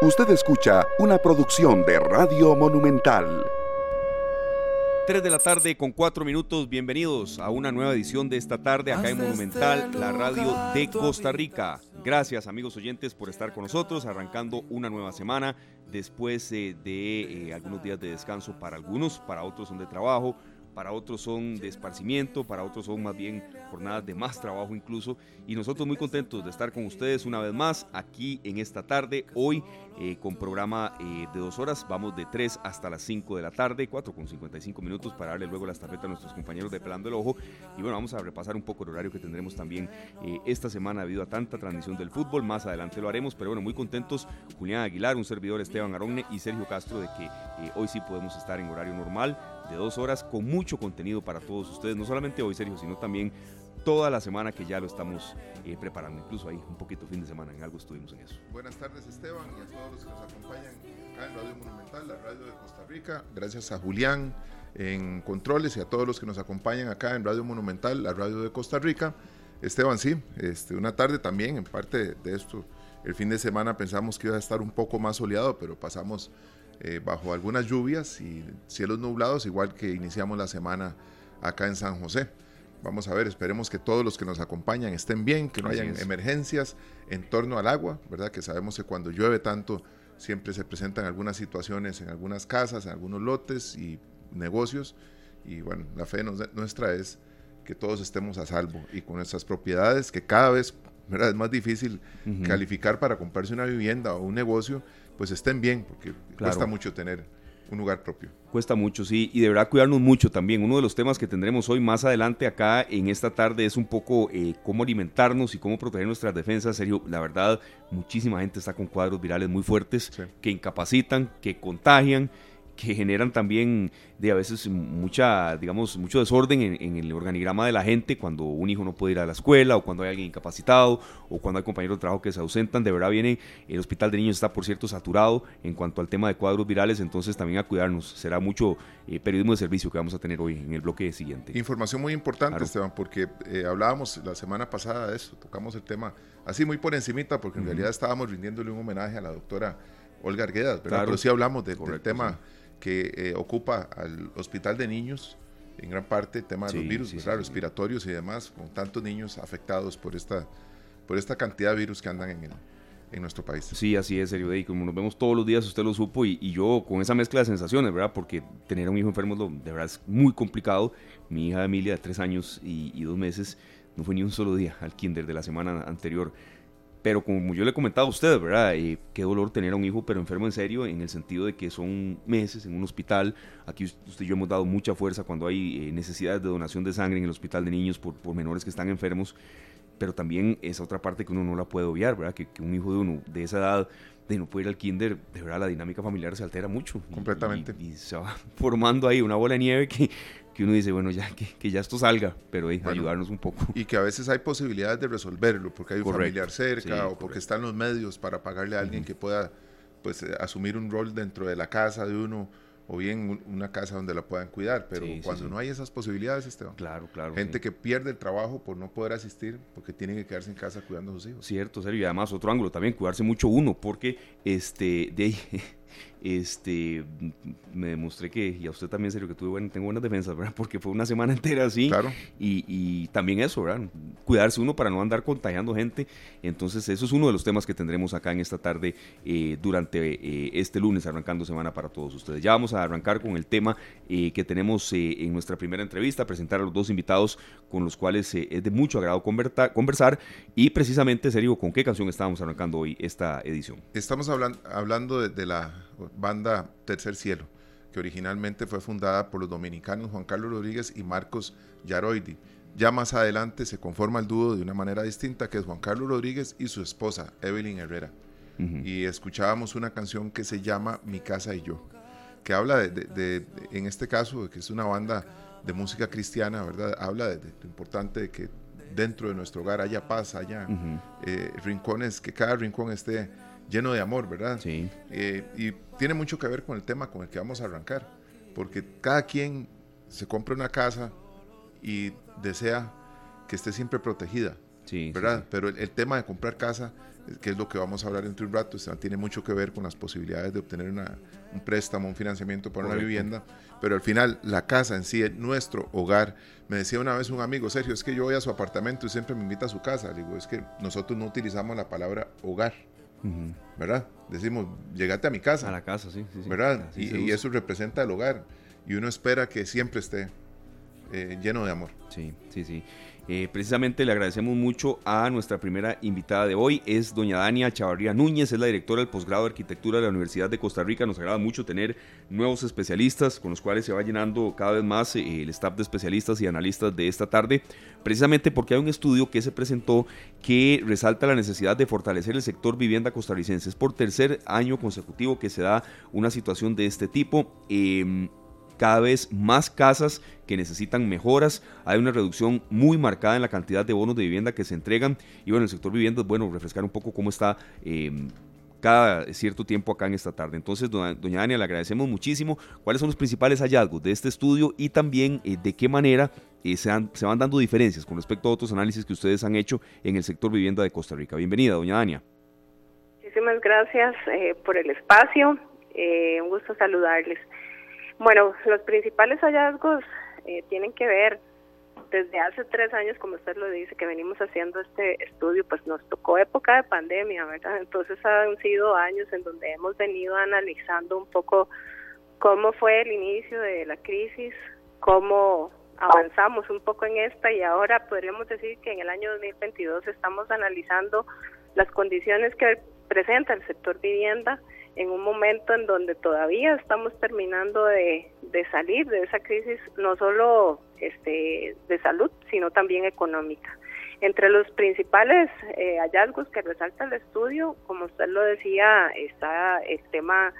Usted escucha una producción de Radio Monumental. 3 de la tarde con 4 minutos. Bienvenidos a una nueva edición de esta tarde acá en Monumental, la radio de Costa Rica. Gracias amigos oyentes por estar con nosotros, arrancando una nueva semana después eh, de eh, algunos días de descanso para algunos, para otros son de trabajo, para otros son de esparcimiento, para otros son más bien jornadas de más trabajo incluso. Y nosotros muy contentos de estar con ustedes una vez más aquí en esta tarde, hoy eh, con programa eh, de dos horas, vamos de 3 hasta las 5 de la tarde, 4 con 55 minutos para darle luego la estafeta a nuestros compañeros de Pelando el Ojo. Y bueno, vamos a repasar un poco el horario que tendremos también eh, esta semana debido a tanta transmisión del fútbol. Más adelante lo haremos, pero bueno, muy contentos Julián Aguilar, un servidor Esteban Aronne y Sergio Castro de que hoy sí podemos estar en horario normal de dos horas con mucho contenido para todos ustedes, no solamente hoy, Sergio, sino también toda la semana que ya lo estamos eh, preparando, incluso ahí un poquito fin de semana, en algo estuvimos en eso. Buenas tardes Esteban y a todos los que nos acompañan acá en Radio Monumental, la radio de Costa Rica, gracias a Julián en controles y a todos los que nos acompañan acá en Radio Monumental, la radio de Costa Rica. Esteban, sí, este, una tarde también, en parte de esto, el fin de semana pensamos que iba a estar un poco más soleado, pero pasamos eh, bajo algunas lluvias y cielos nublados, igual que iniciamos la semana acá en San José. Vamos a ver, esperemos que todos los que nos acompañan estén bien, que no hayan emergencias en torno al agua, ¿verdad? Que sabemos que cuando llueve tanto siempre se presentan algunas situaciones en algunas casas, en algunos lotes y negocios. Y bueno, la fe nuestra es que todos estemos a salvo y con nuestras propiedades, que cada vez ¿verdad? es más difícil calificar para comprarse una vivienda o un negocio pues estén bien, porque cuesta mucho tener un lugar propio. Cuesta mucho, sí, y deberá cuidarnos mucho también. Uno de los temas que tendremos hoy más adelante acá en esta tarde es un poco eh, cómo alimentarnos y cómo proteger nuestras defensas. Serio, la verdad, muchísima gente está con cuadros virales muy fuertes que incapacitan, que contagian que generan también de a veces mucha, digamos, mucho desorden en, el organigrama de la gente cuando un hijo no puede ir a la escuela o cuando hay alguien incapacitado o cuando hay compañeros de trabajo que se ausentan. De verdad viene, el hospital de niños está por cierto saturado en cuanto al tema de cuadros virales, entonces también a cuidarnos. Será mucho eh, periodismo de servicio que vamos a tener hoy en el bloque siguiente. Información muy importante, Esteban, porque eh, hablábamos la semana pasada de eso, tocamos el tema así muy por encimita, porque en realidad estábamos rindiéndole un homenaje a la doctora Olga Arguedas, ¿verdad? Pero sí hablamos del tema que eh, ocupa al hospital de niños, en gran parte, tema de los virus respiratorios y demás, con tantos niños afectados por esta, por esta cantidad de virus que andan en, el, en nuestro país. Sí, así es, serio. Y como nos vemos todos los días, usted lo supo, y, yo con esa mezcla de sensaciones, ¿verdad? Porque tener un hijo enfermo de verdad es muy complicado. Mi hija Emilia, de tres años y, y dos meses, no fue ni un solo día al kinder de la semana anterior. Pero como yo le he comentado a usted, ¿verdad? Eh, qué dolor tener a un hijo, pero enfermo en serio, en el sentido de que son meses en un hospital. Aquí usted y yo hemos dado mucha fuerza cuando hay eh, necesidades de donación de sangre en el hospital de niños por, por, menores que están enfermos. Pero también esa otra parte que uno no la puede obviar, ¿verdad? Que, un hijo de uno de esa edad de no puede ir al kinder, de verdad la dinámica familiar se altera mucho. Completamente. y, se va formando ahí una bola de nieve que que uno dice, bueno, ya que, ya esto salga, pero ayudarnos un poco. Y que a veces hay posibilidades de resolverlo, porque hay un familiar cerca o porque están los medios para pagarle a alguien que pueda pues, eh, asumir un rol dentro de la casa de uno o bien una casa donde la puedan cuidar, pero cuando no hay esas posibilidades, Esteban. Claro, claro. Gente que pierde el trabajo por no poder asistir, porque tienen que quedarse en casa cuidando a sus hijos. Cierto, serio, y además otro ángulo también, cuidarse mucho uno, porque este, de ahí, este, me demostré que, y a usted también, serio, que tuve bueno, tengo buenas defensas, ¿verdad? Porque fue una semana entera así. Claro. Y, y, también eso, ¿verdad? Cuidarse uno para no andar contagiando gente. Entonces, eso es uno de los temas que tendremos acá en esta tarde eh, durante eh, este lunes, arrancando semana para todos ustedes. Ya vamos a arrancar con el tema eh, que tenemos en nuestra primera entrevista, presentar a los dos invitados con los cuales es de mucho agrado conversar. Y precisamente, serio, ¿con qué canción estábamos arrancando hoy esta edición? Estamos hablando, hablando de la banda Tercer Cielo, que originalmente fue fundada por los dominicanos Juan Carlos Rodríguez y Marcos Yaroidi. Ya más adelante se conforma el dúo de una manera distinta, que es Juan Carlos Rodríguez y su esposa, Evelyn Herrera. Y escuchábamos una canción que se llama Mi casa y yo, que habla de, en este caso, de que es una banda de música cristiana, ¿verdad? Habla de, lo importante de que dentro de nuestro hogar haya paz, haya eh, rincones, que cada rincón esté lleno de amor, ¿verdad? Sí. Eh, y tiene mucho que ver con el tema con el que vamos a arrancar, porque cada quien se compra una casa y desea que esté siempre protegida. ¿verdad? Pero el, tema de comprar casa, que es lo que vamos a hablar dentro de un rato, tiene mucho que ver con las posibilidades de obtener un préstamo, un financiamiento para una vivienda. Pero al final, la casa en sí es nuestro hogar. Me decía una vez un amigo, Sergio, es que yo voy a su apartamento y siempre me invita a su casa. Le digo, es que nosotros no utilizamos la palabra hogar. ¿Verdad? Decimos, llegate a mi casa. A la casa, sí. ¿Verdad? y, eso representa el hogar. Y uno espera que siempre esté eh, lleno de amor. Sí, sí, sí. Eh, precisamente le agradecemos mucho a nuestra primera invitada de hoy, es doña Dania Chavarría Núñez, es la directora del posgrado de arquitectura de la Universidad de Costa Rica. Nos agrada mucho tener nuevos especialistas con los cuales se va llenando cada vez más eh, el staff de especialistas y analistas de esta tarde, precisamente porque hay un estudio que se presentó que resalta la necesidad de fortalecer el sector vivienda costarricense. Es por tercer año consecutivo que se da una situación de este tipo. Em, cada vez más casas que necesitan mejoras, hay una reducción muy marcada en la cantidad de bonos de vivienda que se entregan y bueno, el sector vivienda, bueno, refrescar un poco cómo está em, cada cierto tiempo acá en esta tarde. Entonces, doña, Dania, le agradecemos muchísimo. ¿Cuáles son los principales hallazgos de este estudio y también eh, de qué manera eh, se, se, van dando diferencias con respecto a otros análisis que ustedes han hecho en el sector vivienda de Costa Rica? Bienvenida, doña Dania. Muchísimas gracias eh, por el espacio. un gusto saludarles. Bueno, los principales hallazgos eh, tienen que ver desde hace tres años, como usted lo dice, que venimos haciendo este estudio, pues nos tocó época de pandemia, ¿verdad? Entonces han sido años en donde hemos venido analizando un poco cómo fue el inicio de la crisis, cómo avanzamos un poco en esta y ahora podríamos decir que en el año 2022 estamos analizando las condiciones que presenta el sector vivienda en un momento en donde todavía estamos terminando de, salir de esa crisis, no solo este, de salud, sino también económica. Entre los principales eh, hallazgos que resalta el estudio, como usted lo decía, está el tema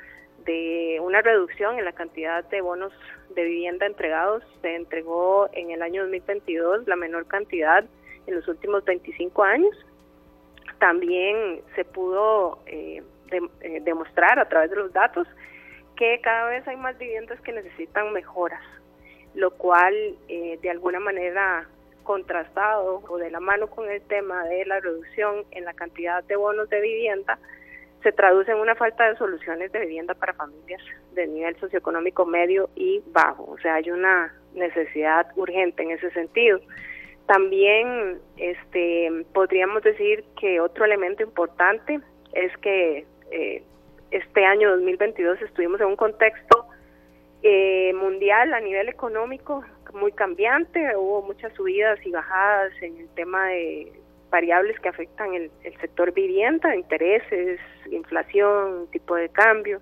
de una reducción en la cantidad de bonos de vivienda entregados. Se entregó en el año 2022 la menor cantidad en los últimos 25 años. También se pudo eh, eh, demostrar a través de los datos que cada vez hay más viviendas que necesitan mejoras, lo cual eh, de alguna manera contrastado o de la mano con el tema de la reducción en la cantidad de bonos de vivienda, se traduce en una falta de soluciones de vivienda para familias de nivel socioeconómico medio y bajo. O sea, hay una necesidad urgente en ese sentido. También este, podríamos decir que otro elemento importante es que eh, este año 2022 estuvimos en un contexto eh, mundial a nivel económico muy cambiante, hubo muchas subidas y bajadas en el tema de variables que afectan el, sector vivienda, intereses, inflación, tipo de cambio.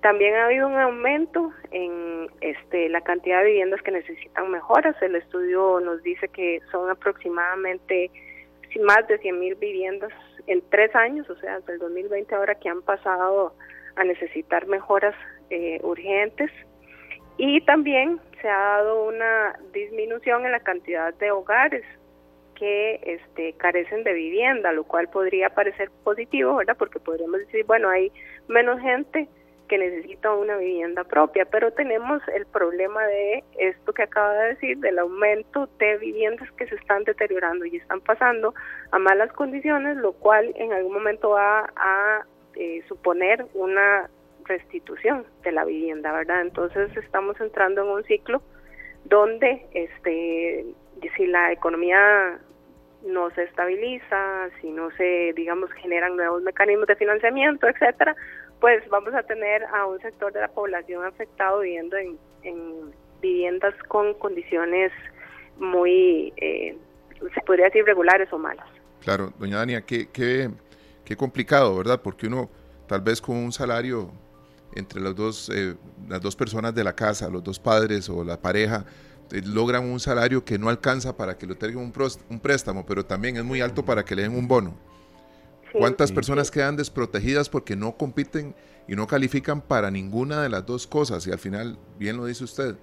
También ha habido un aumento en este, la cantidad de viviendas que necesitan mejoras. El estudio nos dice que son aproximadamente más de 100.000 viviendas en tres años, o sea, desde el 2020 ahora que han pasado a necesitar mejoras eh, urgentes. Y también se ha dado una disminución en la cantidad de hogares que este, carecen de vivienda, lo cual podría parecer positivo, ¿verdad? Porque podríamos decir, bueno, hay menos gente que necesita una vivienda propia, pero tenemos el problema de esto que acaba de decir, del aumento de viviendas que se están deteriorando y están pasando a malas condiciones, lo cual en algún momento va a eh, suponer una restitución de la vivienda, ¿verdad? Entonces estamos entrando en un ciclo donde este si la economía no se estabiliza, si no se, digamos, generan nuevos mecanismos de financiamiento, etcétera, pues vamos a tener a un sector de la población afectado viviendo en, viviendas con condiciones muy, eh, se podría decir, regulares o malas. Claro, doña Dania, qué, qué, qué complicado, ¿verdad? Porque uno tal vez con un salario entre los dos, eh, las dos personas de la casa, los dos padres o la pareja, eh, logran un salario que no alcanza para que tengan un, un préstamo, pero también es muy alto para que le den un bono. ¿Cuántas personas quedan desprotegidas porque no compiten y no califican para ninguna de las dos cosas? Y al final, bien lo dice usted,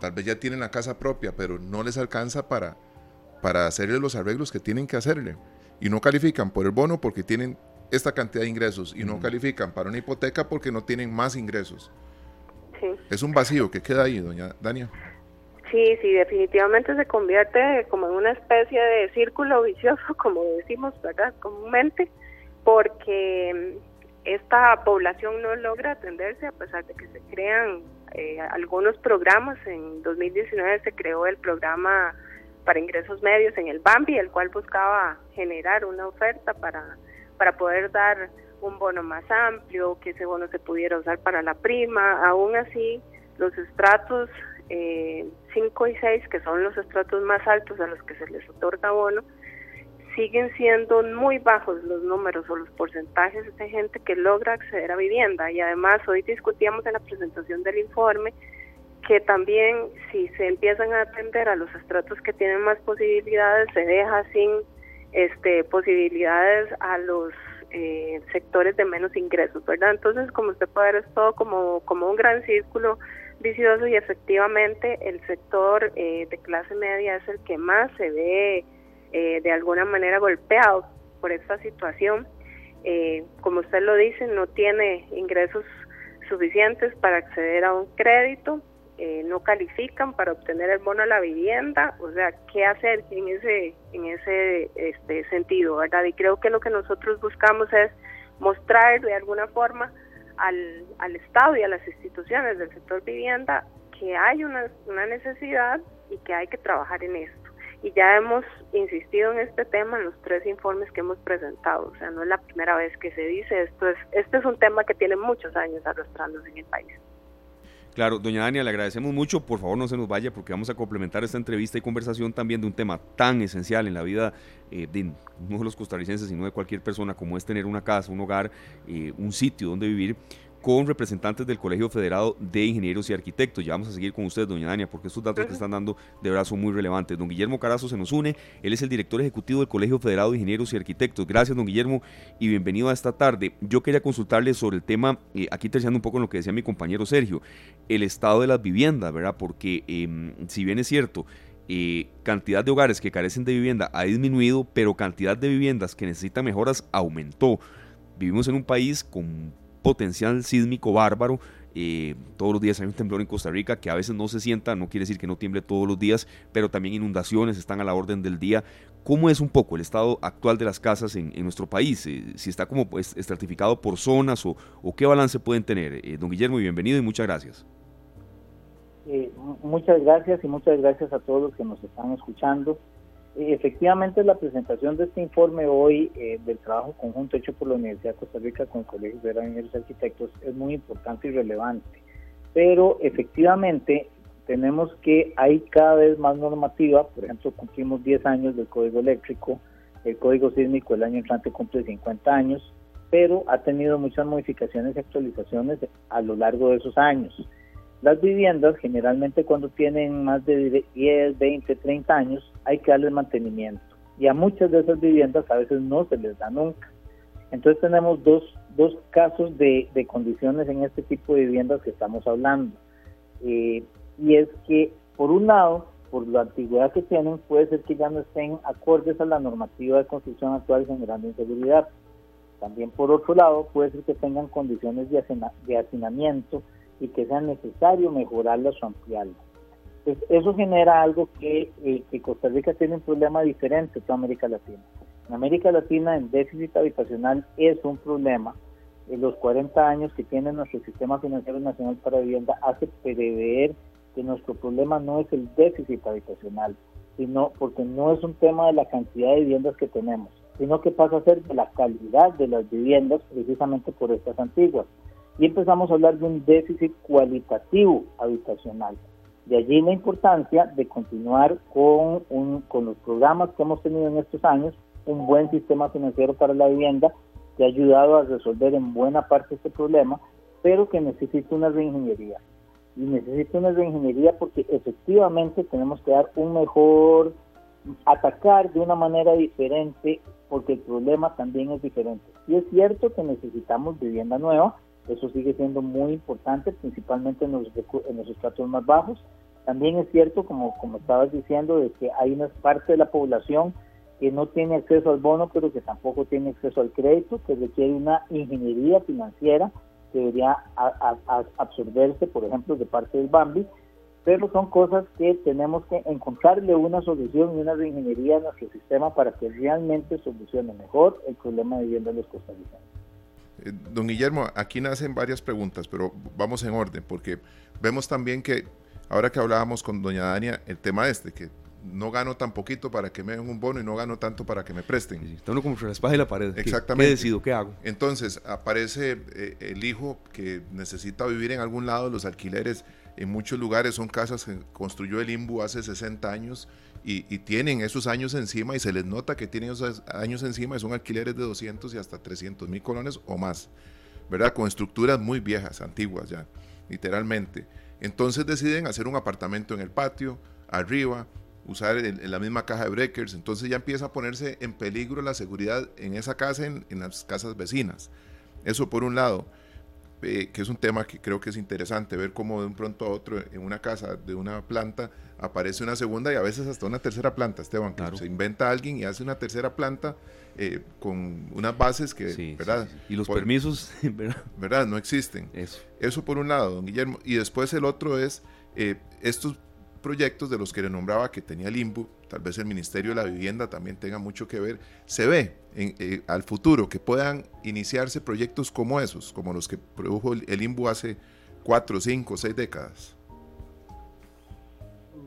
tal vez ya tienen la casa propia, pero no les alcanza para, para hacerle los arreglos que tienen que hacerle. Y no califican por el bono porque tienen esta cantidad de ingresos y no califican para una hipoteca porque no tienen más ingresos. Es un vacío que queda ahí, doña Dania. Sí, sí, definitivamente se convierte como en una especie de círculo vicioso, como decimos, ¿verdad? Comúnmente, porque esta población no logra atenderse a pesar de que se crean eh, algunos programas. En 2019 se creó el programa para ingresos medios en el BAMBI, el cual buscaba generar una oferta para, para poder dar un bono más amplio, que ese bono se pudiera usar para la prima. Aún así, los estratos eh, 5 y 6, que son los estratos más altos a los que se les otorga bono, siguen siendo muy bajos los números o los porcentajes de gente que logra acceder a vivienda. Y además, hoy discutíamos en la presentación del informe que también si se empiezan a atender a los estratos que tienen más posibilidades, se deja sin este, posibilidades a los eh, sectores de menos ingresos, ¿verdad? Entonces, como usted puede ver, es todo como, como un gran círculo vicioso y efectivamente el sector eh, de clase media es el que más se ve eh, de alguna manera golpeado por esta situación. Eh, como usted lo dice, no tiene ingresos suficientes para acceder a un crédito, eh, no califican para obtener el bono a la vivienda, o sea, ¿qué hacer en ese en ese este sentido, verdad? Y creo que lo que nosotros buscamos es mostrar de alguna forma al, al Estado y a las instituciones del sector vivienda que hay una, una necesidad y que hay que trabajar en esto y ya hemos insistido en este tema en los tres informes que hemos presentado, o sea, no es la primera vez que se dice esto, es, este es un tema que tiene muchos años arrastrándose en el país. Claro, doña Dania, le agradecemos mucho, por favor no se nos vaya porque vamos a complementar esta entrevista y conversación también de un tema tan esencial en la vida eh, de no de los costarricenses, sino de cualquier persona, como es tener una casa, un hogar, eh, un sitio donde vivir con representantes del Colegio Federado de Ingenieros y Arquitectos. Ya vamos a seguir con usted, doña Dania, porque estos datos que están dando de verdad son muy relevantes. Don Guillermo Carazo se nos une, él es el director ejecutivo del Colegio Federado de Ingenieros y Arquitectos. Gracias, don Guillermo, y bienvenido a esta tarde. Yo quería consultarle sobre el tema, eh, aquí terciando un poco en lo que decía mi compañero Sergio, el estado de las viviendas, ¿verdad? Porque em, si bien es cierto, eh, cantidad de hogares que carecen de vivienda ha disminuido, pero cantidad de viviendas que necesitan mejoras aumentó. Vivimos en un país con potencial sísmico bárbaro. Eh, todos los días hay un temblor en Costa Rica que a veces no se sienta, no quiere decir que no tiemble todos los días, pero también inundaciones están a la orden del día. ¿Cómo es un poco el estado actual de las casas en, nuestro país? Eh, si está como pues, estratificado por zonas o, qué balance pueden tener. Eh, don Guillermo, bienvenido y muchas gracias. muchas gracias y muchas gracias a todos los que nos están escuchando. Efectivamente, la presentación de este informe hoy eh, del trabajo conjunto hecho por la Universidad de Costa Rica con el Colegio de Ingenieros y Arquitectos es muy importante y relevante. Pero efectivamente tenemos que hay cada vez más normativa, por ejemplo, cumplimos 10 años del Código Eléctrico, el Código Sísmico el año entrante cumple 50 años, pero ha tenido muchas modificaciones y actualizaciones a lo largo de esos años. Las viviendas, generalmente cuando tienen más de 10, 20, 30 años, hay que darles mantenimiento. Y a muchas de esas viviendas a veces no se les da nunca. Entonces tenemos dos, dos casos de, condiciones en este tipo de viviendas que estamos hablando. Eh, y es que, por un lado, por la antigüedad que tienen, puede ser que ya no estén acordes a la normativa de construcción actual generando inseguridad. También, por otro lado, puede ser que tengan condiciones de, de hacinamiento y que sea necesario mejorarlas o ampliarlas. Pues eso genera algo que, eh, que Costa Rica tiene un problema diferente de toda América Latina. En América Latina el déficit habitacional es un problema. En los 40 años que tiene nuestro sistema financiero nacional para vivienda hace prever que nuestro problema no es el déficit habitacional, sino porque no es un tema de la cantidad de viviendas que tenemos, sino que pasa a ser de la calidad de las viviendas precisamente por estas antiguas y empezamos a hablar de un déficit cualitativo habitacional. De allí la importancia de continuar con, un, con los programas que hemos tenido en estos años, un buen sistema financiero para la vivienda que ha ayudado a resolver en buena parte este problema, pero que necesita una reingeniería. Y necesita una reingeniería porque efectivamente tenemos que dar un mejor, atacar de una manera diferente, porque el problema también es diferente. Y es cierto que necesitamos vivienda nueva, eso sigue siendo muy importante, principalmente en los, en los estratos más bajos. También es cierto, como, como estabas diciendo, de que hay una parte de la población que no tiene acceso al bono, pero que tampoco tiene acceso al crédito, que requiere una ingeniería financiera que debería absorberse, por ejemplo, de parte del BAMBI. pero son cosas que tenemos que encontrarle una solución y una reingeniería a nuestro sistema para que realmente solucione mejor el problema de vivienda de los costarricenses. Eh, don Guillermo, aquí nacen varias preguntas, pero vamos en orden, porque vemos también que ahora que hablábamos con doña Dania, el tema este, que no gano tan poquito para que me den un bono y no gano tanto para que me presten. está uno como la y la pared. Exactamente. ¿Qué, decido? ¿Qué hago? Entonces aparece eh, el hijo que necesita vivir en algún lado, los alquileres en muchos lugares son casas que construyó el IMBU hace 60 años y, tienen esos años encima y se les nota que tienen esos años encima y son alquileres de 200 y hasta 300 mil colones o más, ¿verdad? Con estructuras muy viejas, antiguas ya, literalmente. Entonces deciden hacer un apartamento en el patio, arriba, usar la misma caja de breakers, entonces ya empieza a ponerse en peligro la seguridad en esa casa, en, en las casas vecinas. Eso por un lado. Eh, que es un tema que creo que es interesante, ver cómo de un pronto a otro en una casa de una planta aparece una segunda y a veces hasta una tercera planta, Esteban, claro. se inventa alguien y hace una tercera planta eh, con unas bases que, ¿verdad? Y los permisos, ¿verdad? No existen. Eso. Eso por un lado, don Guillermo. Y después el otro es eh, estos proyectos de los que le nombraba que tenía el IMBU, tal vez el Ministerio de la Vivienda también tenga mucho que ver, se ve en, eh, al futuro que puedan iniciarse proyectos como esos, como los que produjo el, IMBU hace cuatro, cinco, seis décadas.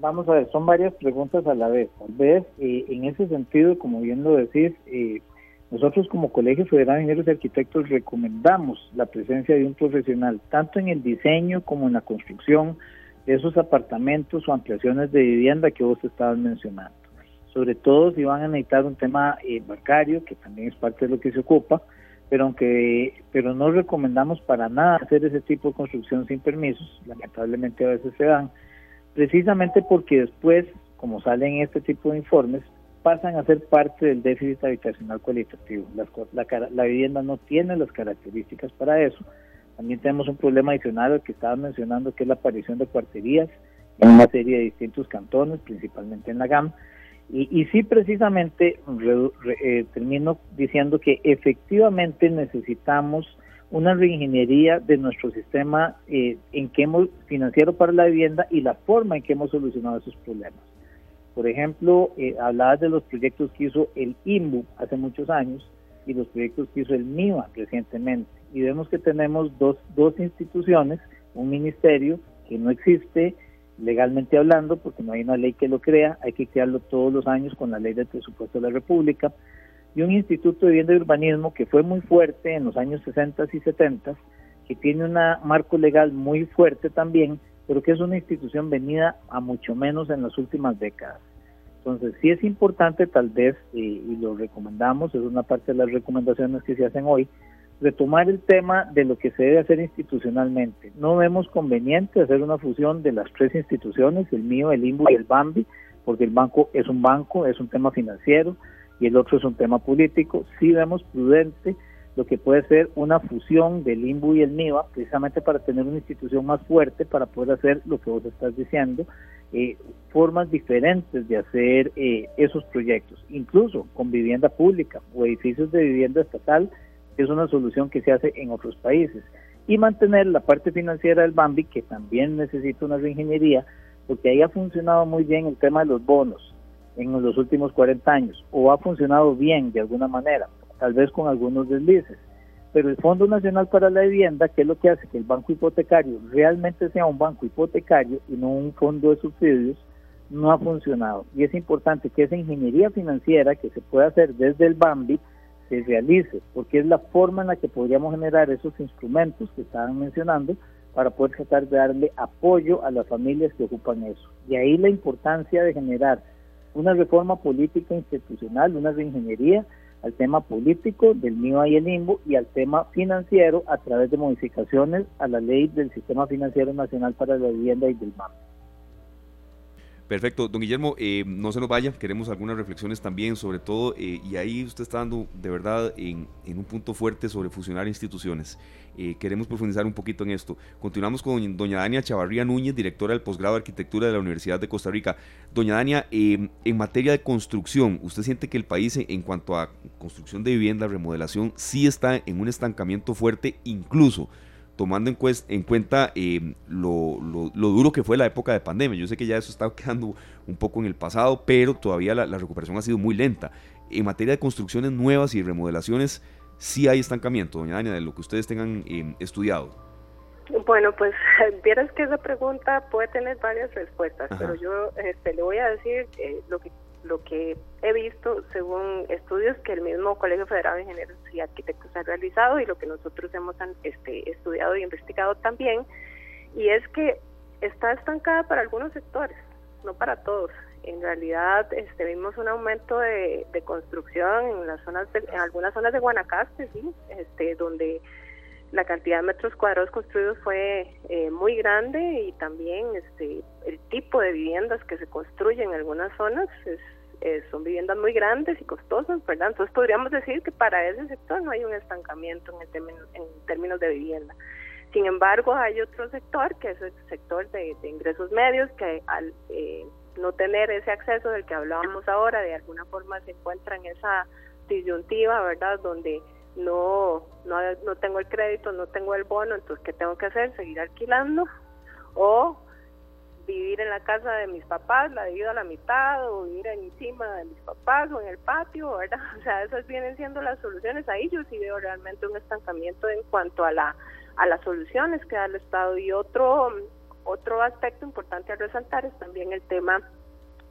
Vamos a ver, son varias preguntas a la vez. Tal vez eh, en ese sentido, como bien lo decís, eh, nosotros como Colegio Federal de Ingenieros y Arquitectos recomendamos la presencia de un profesional, tanto en el diseño como en la construcción, esos apartamentos o ampliaciones de vivienda que vos estabas mencionando. Sobre todo si van a necesitar un tema eh, bancario, que también es parte de lo que se ocupa, pero aunque pero no recomendamos para nada hacer ese tipo de construcción sin permisos, lamentablemente a veces se dan, precisamente porque después, como salen este tipo de informes, pasan a ser parte del déficit habitacional cualitativo. la, la vivienda no tiene las características para eso, también tenemos un problema adicional al que estaba mencionando, que es la aparición de cuarterías en una serie de distintos cantones, principalmente en la GAM. Y, y sí, precisamente, eh, termino diciendo que efectivamente necesitamos una reingeniería de nuestro sistema eh, en que hemos, financiero para la vivienda y la forma en que hemos solucionado esos problemas. Por ejemplo, eh, hablabas de los proyectos que hizo el IMBU hace muchos años y los proyectos que hizo el MIVA recientemente y vemos que tenemos dos, dos instituciones, un ministerio que no existe legalmente hablando, porque no hay una ley que lo crea, hay que crearlo todos los años con la ley del presupuesto de la República, y un instituto de vivienda y urbanismo que fue muy fuerte en los años 60 y 70, que tiene un marco legal muy fuerte también, pero que es una institución venida a mucho menos en las últimas décadas. Entonces, sí es importante tal vez, y lo recomendamos, es una parte de las recomendaciones que se hacen hoy, retomar el tema de lo que se debe hacer institucionalmente. No vemos conveniente hacer una fusión de las tres instituciones, el mío, el IMBU y el BAMBI, porque el banco es un banco, es un tema financiero y el otro es un tema político. Sí vemos prudente lo que puede ser una fusión del IMBU y el MIVA, precisamente para tener una institución más fuerte, para poder hacer lo que vos estás diciendo, eh, formas diferentes de hacer eh, esos proyectos, incluso con vivienda pública o edificios de vivienda estatal, es una solución que se hace en otros países. Y mantener la parte financiera del Bambi, que también necesita una reingeniería, porque ahí ha funcionado muy bien el tema de los bonos en los últimos 40 años, o ha funcionado bien de alguna manera, tal vez con algunos deslices. Pero el Fondo Nacional para la Vivienda, que es lo que hace que el banco hipotecario realmente sea un banco hipotecario y no un fondo de subsidios, no ha funcionado. Y es importante que esa ingeniería financiera que se pueda hacer desde el BAMBI se realice, porque es la forma en la que podríamos generar esos instrumentos que estaban mencionando para poder tratar de darle apoyo a las familias que ocupan eso. Y ahí la importancia de generar una reforma política institucional, una reingeniería al tema político del MIO y el IMBO y al tema financiero a través de modificaciones a la ley del Sistema Financiero Nacional para la Vivienda y del MAM. Perfecto, don Guillermo, eh, no se nos vaya, queremos algunas reflexiones también, sobre todo, eh, y ahí usted está dando de verdad en, un punto fuerte sobre fusionar instituciones. Eh, queremos profundizar un poquito en esto. Continuamos con doña Dania Chavarría Núñez, directora del posgrado de Arquitectura de la Universidad de Costa Rica. Doña Dania, en materia de construcción, ¿usted siente que el país en cuanto a construcción de vivienda, remodelación, sí está en un estancamiento fuerte, incluso tomando en, en cuenta eh, lo, duro que fue la época de pandemia. Yo sé que ya eso está quedando un poco en el pasado, pero todavía la, recuperación ha sido muy lenta. En materia de construcciones nuevas y remodelaciones, sí hay estancamiento, doña Dania, de lo que ustedes tengan eh, estudiado. Bueno, pues vieras que esa pregunta puede tener varias respuestas, pero yo este, le voy a decir eh, lo que lo que he visto según estudios que el mismo Colegio Federal de Ingenieros y Arquitectos ha realizado y lo que nosotros hemos este, estudiado y investigado también, y es que está estancada para algunos sectores, no para todos. En realidad este, vimos un aumento de, construcción en las zonas en algunas zonas de Guanacaste, sí, este, donde la cantidad de metros cuadrados construidos fue eh, muy grande y también este el tipo de viviendas que se construyen en algunas zonas es, son viviendas muy grandes y costosas, ¿verdad? Entonces podríamos decir que para ese sector no hay un estancamiento en, el en términos de vivienda. Sin embargo, hay otro sector, que es el sector de, ingresos medios, que al eh, no tener ese acceso del que hablábamos ahora, de alguna forma se encuentra en esa disyuntiva, ¿verdad? Donde no, no, no tengo el crédito, no tengo el bono, entonces ¿qué tengo que hacer? ¿Seguir alquilando? O vivir en la casa de mis papás, la divido a la mitad, o vivir encima de mis papás o en el patio, ¿verdad? O sea, esas vienen siendo las soluciones. Ahí yo sí veo realmente un estancamiento en cuanto a la a las soluciones que da el Estado. Y otro, otro aspecto importante a resaltar es también el tema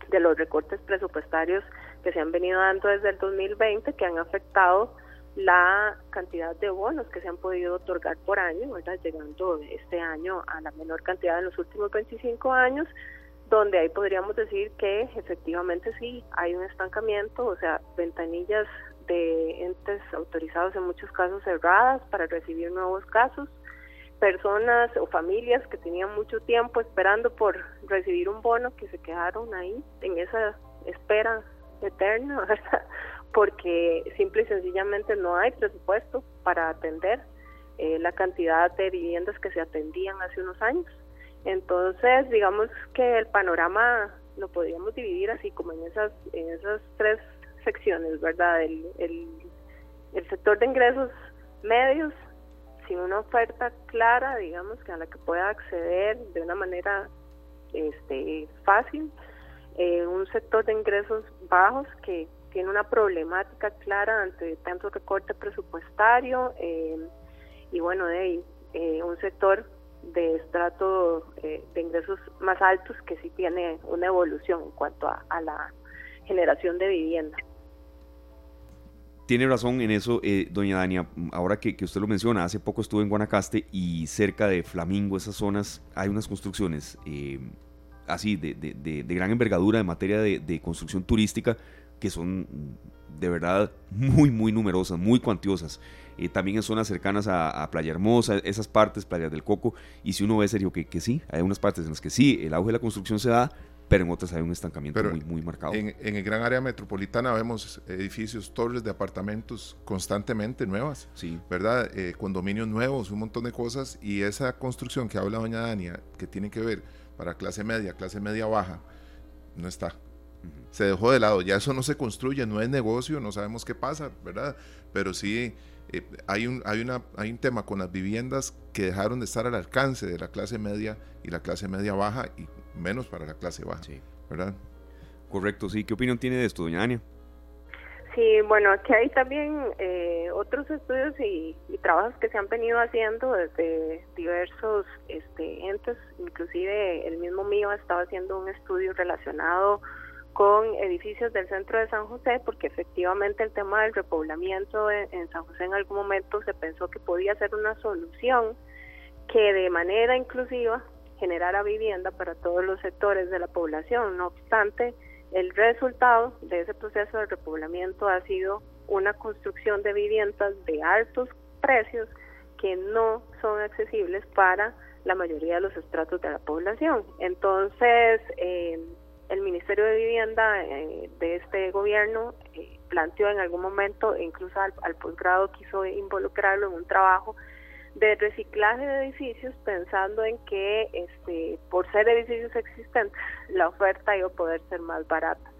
de los recortes presupuestarios que se han venido dando desde el 2020, que han afectado la cantidad de bonos que se han podido otorgar por año, ¿verdad? llegando este año a la menor cantidad en los últimos 25 años, donde ahí podríamos decir que efectivamente sí hay un estancamiento, o sea, ventanillas de entes autorizados en muchos casos cerradas para recibir nuevos casos, personas o familias que tenían mucho tiempo esperando por recibir un bono que se quedaron ahí en esa espera eterna, ¿verdad? Porque simple y sencillamente no hay presupuesto para atender eh, la cantidad de viviendas que se atendían hace unos años. Entonces, digamos que el panorama lo podríamos dividir así como en esas en esas tres secciones, ¿verdad? El, el, sector de ingresos medios sin una oferta clara, digamos, que a la que pueda acceder de una manera este fácil, eh, un sector de ingresos bajos que tiene una problemática clara ante tanto recorte presupuestario eh, y bueno, de eh, un sector de estrato eh, de ingresos más altos que sí tiene una evolución en cuanto a, la generación de vivienda. Tiene razón en eso, doña Dania. Ahora que, usted lo menciona, hace poco estuve en Guanacaste y cerca de Flamingo, esas zonas, hay unas construcciones así de, de, de, gran envergadura en materia de, construcción turística que son de verdad muy, muy numerosas, muy cuantiosas. Eh, también en zonas cercanas a, Playa Hermosa, esas partes, Playa del Coco. Y si uno ve serio que, que sí, hay unas partes en las que sí, el auge de la construcción se da, pero en otras hay un estancamiento muy, muy marcado. En, el gran área metropolitana vemos edificios, torres de apartamentos constantemente nuevas, sí. ¿verdad? Eh, condominios nuevos, un montón de cosas. Y esa construcción que habla doña Dania, que tiene que ver para clase media, clase media baja, no está se dejó de lado. Ya eso no se construye, no es negocio, no sabemos qué pasa, ¿verdad? Pero sí eh, hay, un, hay, una, hay un tema con las viviendas que dejaron de estar al alcance de la clase media y la clase media baja y menos para la clase baja, ¿verdad? Correcto, sí. ¿Qué opinión tiene de esto, doña Ania? Sí, bueno, aquí hay también eh, otros estudios y, y, trabajos que se han venido haciendo desde diversos este, entes, inclusive el mismo mío ha estado haciendo un estudio relacionado con edificios del centro de San José, porque efectivamente el tema del repoblamiento en, San José en algún momento se pensó que podía ser una solución que de manera inclusiva generara vivienda para todos los sectores de la población. No obstante, el resultado de ese proceso de repoblamiento ha sido una construcción de viviendas de altos precios que no son accesibles para la mayoría de los estratos de la población. Entonces, eh, el Ministerio de Vivienda eh, de este gobierno eh, planteó en algún momento, incluso al, posgrado quiso involucrarlo en un trabajo de reciclaje de edificios pensando en que este por ser edificios existentes la oferta iba a poder ser más barata.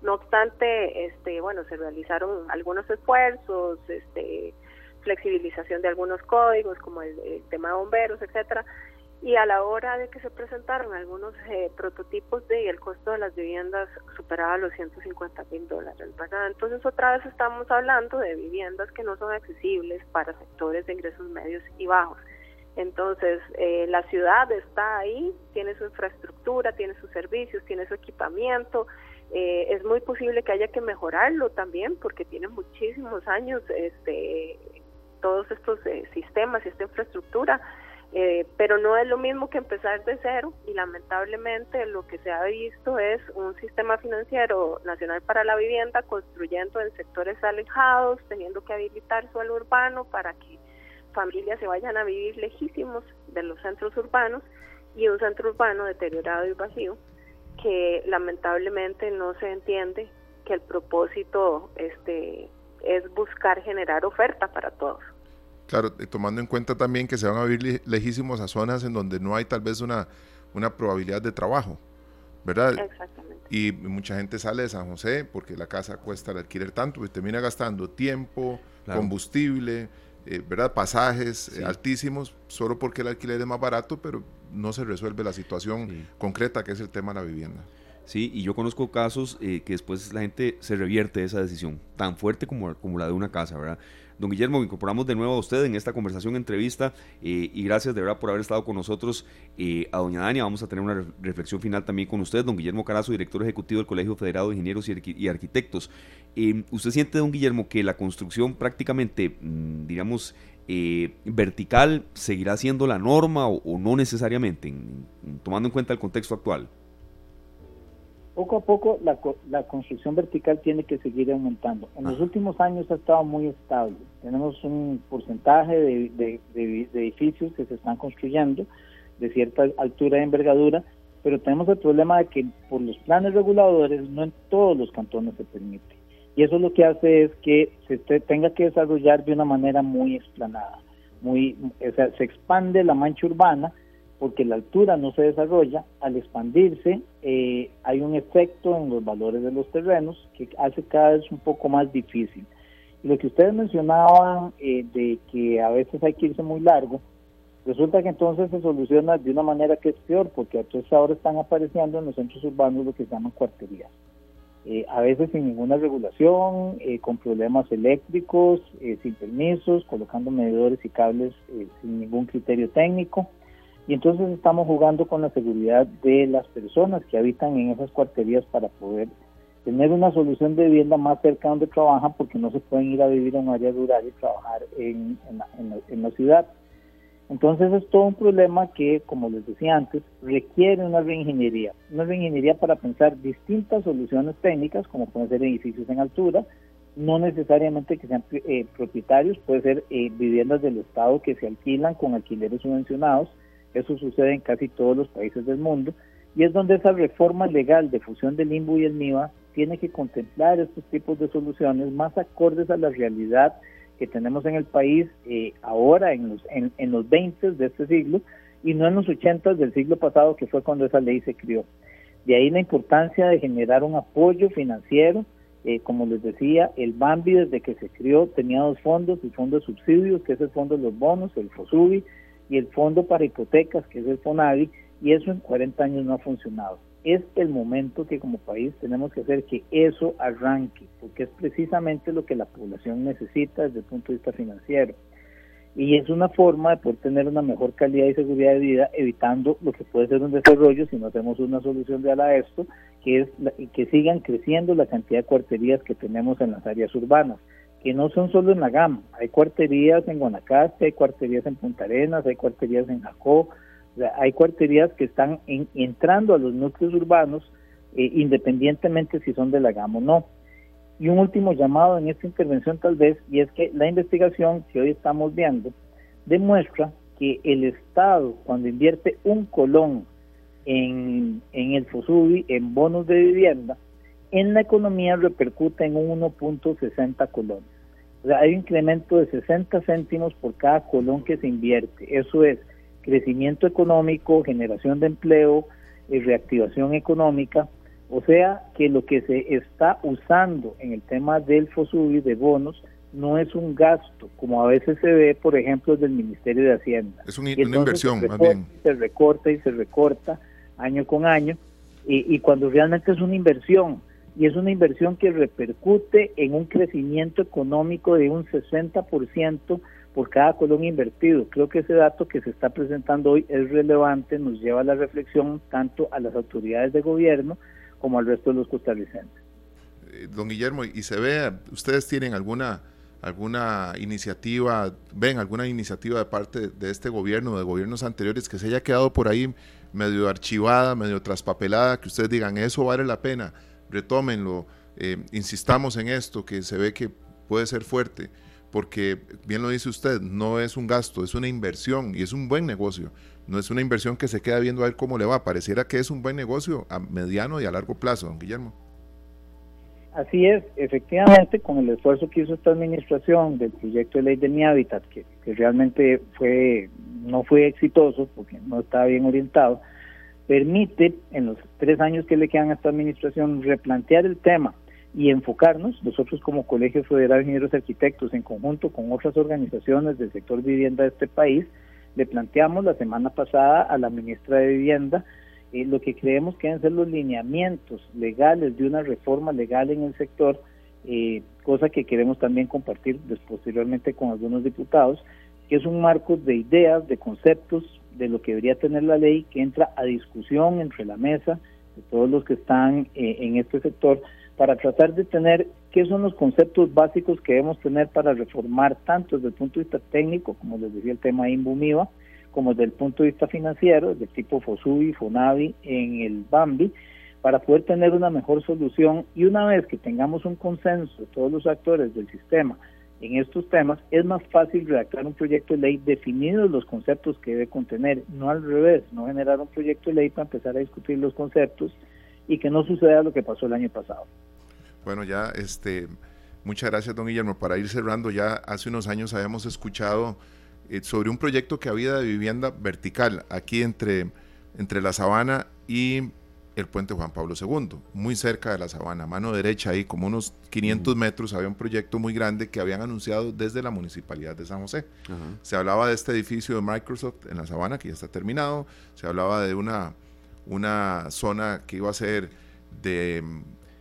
No obstante, este bueno, se realizaron algunos esfuerzos, este flexibilización de algunos códigos, como el, el tema de bomberos, etcétera, y a la hora de que se presentaron algunos eh, prototipos de el costo de las viviendas superaba los 150 mil dólares, ¿verdad? Entonces otra vez estamos hablando de viviendas que no son accesibles para sectores de ingresos medios y bajos. Entonces eh, la ciudad está ahí, tiene su infraestructura, tiene sus servicios, tiene su equipamiento, eh, es muy posible que haya que mejorarlo también porque tiene muchísimos años este todos estos sistemas y esta infraestructura eh, pero no es lo mismo que empezar de cero y lamentablemente lo que se ha visto es un sistema financiero nacional para la vivienda construyendo en sectores alejados, teniendo que habilitar suelo urbano para que familias se vayan a vivir lejísimos de los centros urbanos y un centro urbano deteriorado y vacío que lamentablemente no se entiende que el propósito este es buscar generar oferta para todos. Claro, tomando en cuenta también que se van a vivir lejísimos a zonas en donde no hay tal vez una, una probabilidad de trabajo, ¿verdad? Exactamente. Y mucha gente sale de San José porque la casa cuesta el alquiler tanto y termina gastando tiempo, combustible, eh, ¿verdad? Pasajes eh, altísimos, solo porque el alquiler es más barato, pero no se resuelve la situación concreta que es el tema de la vivienda. Sí, y yo conozco casos eh, que después la gente se revierte esa decisión, tan fuerte como, como la de una casa, ¿verdad? Don Guillermo, incorporamos de nuevo a usted en esta conversación, entrevista, eh, y gracias de verdad por haber estado con nosotros. Eh, a doña Dania, vamos a tener una reflexión final también con usted, don Guillermo Carazo, director ejecutivo del Colegio Federado de Ingenieros y, Arquitectos. Eh, ¿Usted siente, don Guillermo, que la construcción prácticamente, mm, digamos, vertical seguirá siendo la norma o, no necesariamente, tomando en cuenta el contexto actual? Poco a poco la, la, construcción vertical tiene que seguir aumentando. En los últimos años ha estado muy estable. Tenemos un porcentaje de, edificios que se están construyendo de cierta altura y envergadura, pero tenemos el problema de que por los planes reguladores no en todos los cantones se permite. Y eso lo que hace es que se tenga que desarrollar de una manera muy explanada. Muy, o sea, se expande la mancha urbana, porque la altura no se desarrolla, al expandirse eh, hay un efecto en los valores de los terrenos que hace cada vez un poco más difícil. Y lo que ustedes mencionaban eh, de que a veces hay que irse muy largo, resulta que entonces se soluciona de una manera que es peor, porque entonces ahora están apareciendo en los centros urbanos lo que se llaman cuarterías. Eh, a veces sin ninguna regulación, con problemas eléctricos, sin permisos, colocando medidores y cables sin ningún criterio técnico y entonces estamos jugando con la seguridad de las personas que habitan en esas cuarterías para poder tener una solución de vivienda más cerca donde trabajan porque no se pueden ir a vivir en un área rural y trabajar en, la, ciudad. Entonces es todo un problema que, como les decía antes, requiere una reingeniería. Una reingeniería para pensar distintas soluciones técnicas, como pueden ser edificios en altura, no necesariamente que sean eh, propietarios, puede ser eh, viviendas del Estado que se alquilan con alquileres subvencionados, eso sucede en casi todos los países del mundo y es donde esa reforma legal de fusión del INBU y el MIVA tiene que contemplar estos tipos de soluciones más acordes a la realidad que tenemos en el país eh, ahora en los, en, los 20 de este siglo y no en los 80 del siglo pasado que fue cuando esa ley se crió. De ahí la importancia de generar un apoyo financiero. Eh, como les decía, el BAMBI desde que se crió tenía dos fondos, el fondo de subsidios, que es el fondo de los bonos, el FOSUBI, y el Fondo para Hipotecas, que es el FONAVI, y eso en 40 años no ha funcionado. Es el momento que como país tenemos que hacer que eso arranque, porque es precisamente lo que la población necesita desde el punto de vista financiero. Y es una forma de poder tener una mejor calidad y seguridad de vida, evitando lo que puede ser un desarrollo si no hacemos una solución real a esto, que es que sigan creciendo la cantidad de cuarterías que tenemos en las áreas urbanas que no son solo en la gama, hay cuarterías en Guanacaste, hay cuarterías en Punta Arenas, hay cuarterías en Jacó, hay cuarterías que están entrando a los núcleos urbanos eh, independientemente si son de la gama o no. Y un último llamado en esta intervención tal vez, y es que la investigación que hoy estamos viendo demuestra que el Estado cuando invierte un colón en, en el FOSUBI, en bonos de vivienda, en la economía repercute en 1.60 colones. O sea, hay un incremento de 60 céntimos por cada colón que se invierte. Eso es crecimiento económico, generación de empleo, eh, reactivación económica. O sea que lo que se está usando en el tema del FOSUBI de bonos no es un gasto, como a veces se ve, por ejemplo, del Ministerio de Hacienda. Es una inversión, más bien. Se recorta y se recorta año con año, y, y cuando realmente es una inversión, y es una inversión que repercute en un crecimiento económico de un 60% por cada colón invertido. Creo que ese dato que se está presentando hoy es relevante, nos lleva a la reflexión tanto a las autoridades de gobierno como al resto de los costarricenses. Eh, don Guillermo, y se ve, ustedes tienen alguna alguna iniciativa, ven alguna iniciativa de parte de este gobierno, de gobiernos anteriores que se haya quedado por ahí medio archivada, medio traspapelada, que ustedes digan, eso vale la pena, retómenlo, eh, insistamos en esto, que se ve que puede ser fuerte, porque bien lo dice usted, no es un gasto, es una inversión y es un buen negocio. No es una inversión que se queda viendo a ver cómo le va. Pareciera que es un buen negocio a mediano y a largo plazo, don Guillermo. Así es, efectivamente, con el esfuerzo que hizo esta administración del proyecto de ley de mi hábitat, que, que realmente fue no fue exitoso porque no estaba bien orientado, permite en los tres años que le quedan a esta administración replantear el tema y enfocarnos, nosotros como Colegio Federal de Ingenieros Arquitectos, en conjunto con otras organizaciones del sector vivienda de este país, le planteamos la semana pasada a la ministra de Vivienda eh, lo que creemos que deben ser los lineamientos legales de una reforma legal en el sector, eh, cosa que queremos también compartir posteriormente con algunos diputados, que es un marco de ideas, de conceptos, de lo que debería tener la ley, que entra a discusión entre la mesa de todos los que están eh, en este sector, para tratar de tener qué son los conceptos básicos que debemos tener para reformar tanto desde el punto de vista técnico, como les decía el tema INBUMIVA, como desde el punto de vista financiero, de tipo FOSUBI, FONAVI, en el BAMBI, para poder tener una mejor solución. Y una vez que tengamos un consenso de todos los actores del sistema en estos temas, es más fácil redactar un proyecto de ley definidos los conceptos que debe contener, no al revés, no generar un proyecto de ley para empezar a discutir los conceptos y que no suceda lo que pasó el año pasado. Bueno, ya este muchas gracias, don Guillermo. Para ir cerrando, ya hace unos años habíamos escuchado eh, sobre un proyecto que había de vivienda vertical aquí entre, entre la sabana y el puente Juan Pablo II, muy cerca de la sabana, mano derecha ahí, como unos 500 metros, había un proyecto muy grande que habían anunciado desde la municipalidad de San José. Se hablaba de este edificio de Microsoft en la sabana, que ya está terminado, se hablaba de una, una zona que iba a ser de,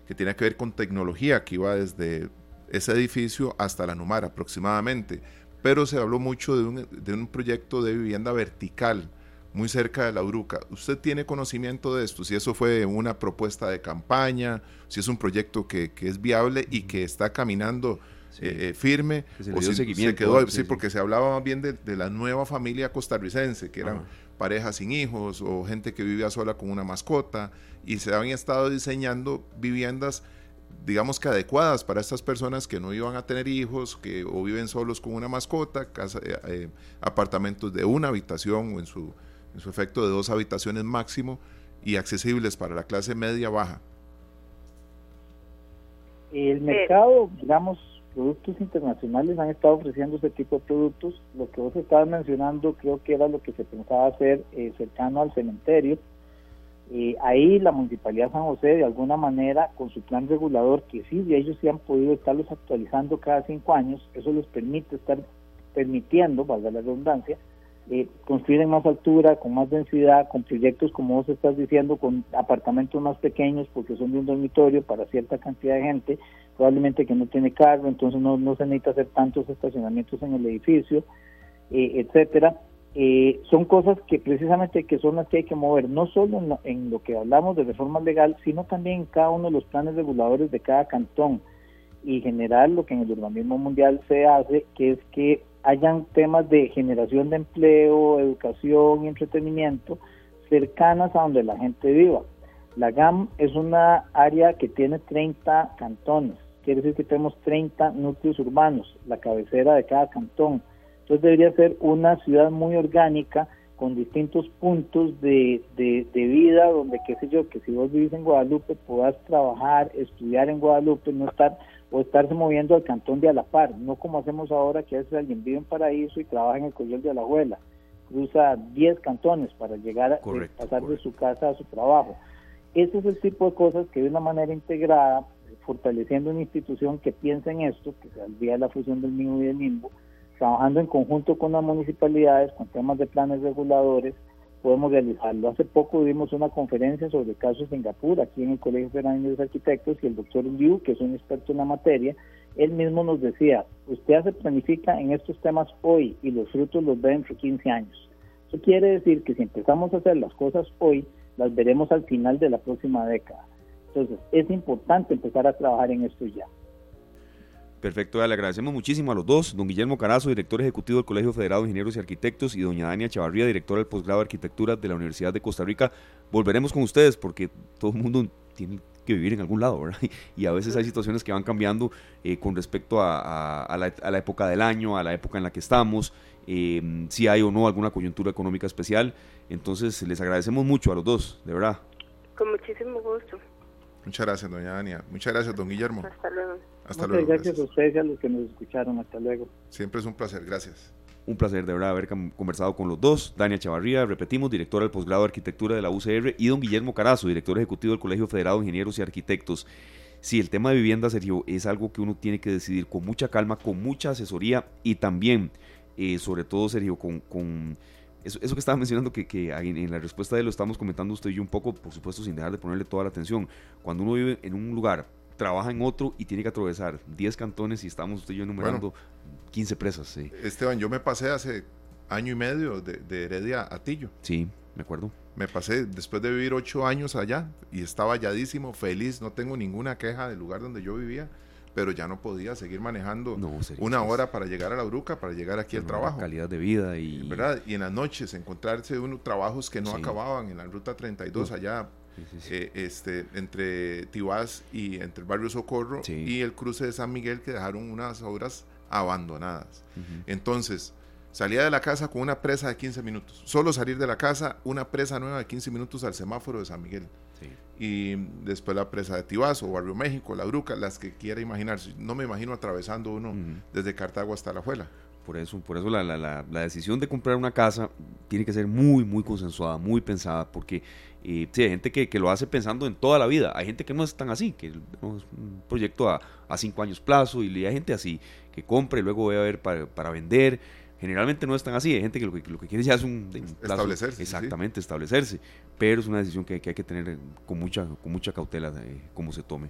que tenía que ver con tecnología, que iba desde ese edificio hasta la Numar aproximadamente pero se habló mucho de un, de un proyecto de vivienda vertical muy cerca de la Uruca. ¿Usted tiene conocimiento de esto? Si eso fue una propuesta de campaña, si es un proyecto que, que es viable y que está caminando eh, eh, firme, se o si se quedó, sí, porque se hablaba más bien de, de, la nueva familia costarricense, que eran parejas sin hijos o gente que vivía sola con una mascota, y se habían estado diseñando viviendas digamos que adecuadas para estas personas que no iban a tener hijos, que o viven solos con una mascota, casa, eh, apartamentos de una habitación o en su, en su efecto de dos habitaciones máximo y accesibles para la clase media baja. El mercado, digamos, productos internacionales han estado ofreciendo ese tipo de productos. Lo que vos estabas mencionando creo que era lo que se pensaba hacer eh, cercano al cementerio ahí la Municipalidad de San José, de alguna manera, con su plan regulador, que sí, ellos sí han podido estarlos actualizando cada cinco años, eso les permite estar permitiendo, valga la redundancia, eh, construir en más altura, con más densidad, con proyectos como vos estás diciendo, con apartamentos más pequeños, porque son de un dormitorio para cierta cantidad de gente, probablemente que no tiene carro, entonces no, se necesita hacer tantos estacionamientos en el edificio, eh, etcétera. Eh, son cosas que precisamente que son las que hay que mover, no solo en lo, que hablamos de reforma legal, sino también en cada uno de los planes reguladores de cada cantón. Y generar lo que en el urbanismo mundial se hace, que es que hayan temas de generación de empleo, educación y entretenimiento cercanas a donde la gente viva. La GAM es una área que tiene 30 cantones, quiere decir que tenemos 30 núcleos urbanos, la cabecera de cada cantón entonces debería ser una ciudad muy orgánica con distintos puntos de, de, vida donde, qué sé yo, que si vos vivís en Guadalupe puedas trabajar, estudiar en Guadalupe, no estar o estarse moviendo al cantón de Alapar, no como hacemos ahora que a veces alguien vive en Paraíso y trabaja en el Colegio de la Abuela, cruza 10 cantones para llegar a pasar de su casa a su trabajo. Ese es el tipo de cosas que de una manera integrada fortaleciendo una institución que piensa en esto, que saldría la fusión del MINU y del MIMBO, trabajando en conjunto con las municipalidades, con temas de planes reguladores, podemos realizarlo. Hace poco dimos una conferencia sobre el caso de Singapur aquí en el Colegio Federal de Arquitectos y el doctor Liu, que es un experto en la materia, él mismo nos decía, usted se planifica en estos temas hoy y los frutos los ve dentro de 15 años. Eso quiere decir que si empezamos a hacer las cosas hoy, las veremos al final de la próxima década. Entonces, es importante empezar a trabajar en esto ya. Perfecto, le agradecemos muchísimo a los dos, don Guillermo Carazo, director ejecutivo del Colegio Federado de Ingenieros y Arquitectos, y doña Dania Chavarría, directora del posgrado de Arquitectura de la Universidad de Costa Rica. Volveremos con ustedes porque todo el mundo tiene que vivir en algún lado, ¿verdad? Y a veces hay situaciones que van cambiando eh, con respecto a, la, época del año, a la época en la que estamos, eh, si hay o no alguna coyuntura económica especial. Entonces, les agradecemos mucho a los dos, de verdad. Con muchísimo gusto. Muchas gracias, doña Dania. Muchas gracias, don Guillermo. Hasta luego. Hasta luego. Gracias, a ustedes y a los que nos escucharon. Hasta luego. Siempre es un placer. Gracias. Un placer de verdad haber conversado con los dos. Dania Chavarría, repetimos, directora del posgrado de Arquitectura de la UCR, y don Guillermo Carazo, director ejecutivo del Colegio Federado de Ingenieros y Arquitectos. Sí, el tema de vivienda, Sergio, es algo que uno tiene que decidir con mucha calma, con mucha asesoría y también, eh, sobre todo, Sergio, con, con eso, que estaba mencionando, que, que en la respuesta de lo estamos comentando usted y yo un poco, por supuesto, sin dejar de ponerle toda la atención. Cuando uno vive en un lugar, trabaja en otro y tiene que atravesar 10 cantones y estamos usted y yo enumerando 15 presas. Sí. Esteban, yo me pasé hace año y medio de, de Heredia a Tillo. Sí, me acuerdo. Me pasé después de vivir ocho años allá y estaba halladísimo, feliz, no tengo ninguna queja del lugar donde yo vivía pero ya no podía seguir manejando una hora para llegar a la bruca, para llegar aquí al trabajo. Calidad de vida y... ¿Verdad? Y en las noches encontrarse unos trabajos que no acababan en la ruta 32 allá, eh, este, entre Tibás y entre el barrio Socorro y el cruce de San Miguel que dejaron unas obras abandonadas. Entonces, salía de la casa con una presa de 15 minutos. Solo salir de la casa, una presa nueva de 15 minutos al semáforo de San Miguel y después la presa de Tibazo, Barrio México, La Bruca, las que quiera imaginarse. No me imagino atravesando uno desde Cartago hasta La Juela. Por eso, por eso la, la, la, decisión de comprar una casa tiene que ser muy, muy consensuada, muy pensada, porque eh, hay gente que, que, lo hace pensando en toda la vida. Hay gente que no es tan así, que es un proyecto a, a cinco años plazo, y hay gente así, que compra y luego voy a ver para, para vender Generalmente no es tan así, hay gente que lo que, lo que quiere ya es un, establecerse. Exactamente, establecerse, pero es una decisión que, hay que tener con mucha, con mucha cautela de cómo se tome.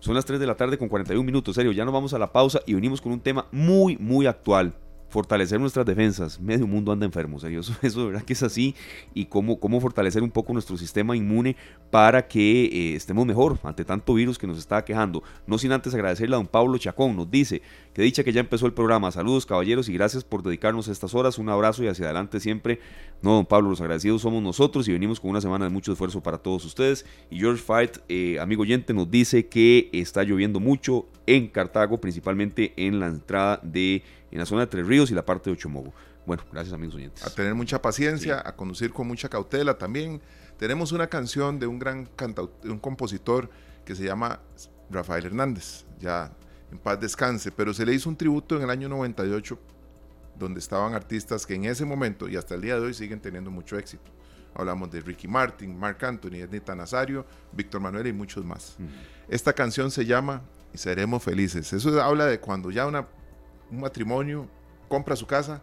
Son las 3 de la tarde con 41 minutos, serio, ya nos vamos a la pausa y venimos con un tema muy, muy actual fortalecer nuestras defensas. Medio mundo anda enfermo, serio. Eso, verdad que es así. Y cómo, cómo fortalecer un poco nuestro sistema inmune para que eh, estemos mejor ante tanto virus que nos está quejando. No sin antes agradecerle a don Pablo Chacón. Nos dice que dicha que ya empezó el programa. Saludos, caballeros, y gracias por dedicarnos estas horas. Un abrazo y hacia adelante siempre. No, don Pablo, los agradecidos somos nosotros y venimos con una semana de mucho esfuerzo para todos ustedes. Y George Fight, eh, amigo oyente, nos dice que está lloviendo mucho en Cartago, principalmente en la entrada de en la zona de Tres Ríos y la parte de Ochomogo. Bueno, gracias amigos oyentes. A tener mucha paciencia, a conducir con mucha cautela también. Tenemos una canción de un gran cantautor, un compositor que se llama Rafael Hernández, ya en paz descanse, pero se le hizo un tributo en el año 98 donde estaban artistas que en ese momento y hasta el día de hoy siguen teniendo mucho éxito. Hablamos de Ricky Martin, Mark Anthony, Ednita Nazario, Víctor Manuel y muchos más. Esta canción se llama Y seremos felices. Eso habla de cuando ya una un matrimonio, compra su casa,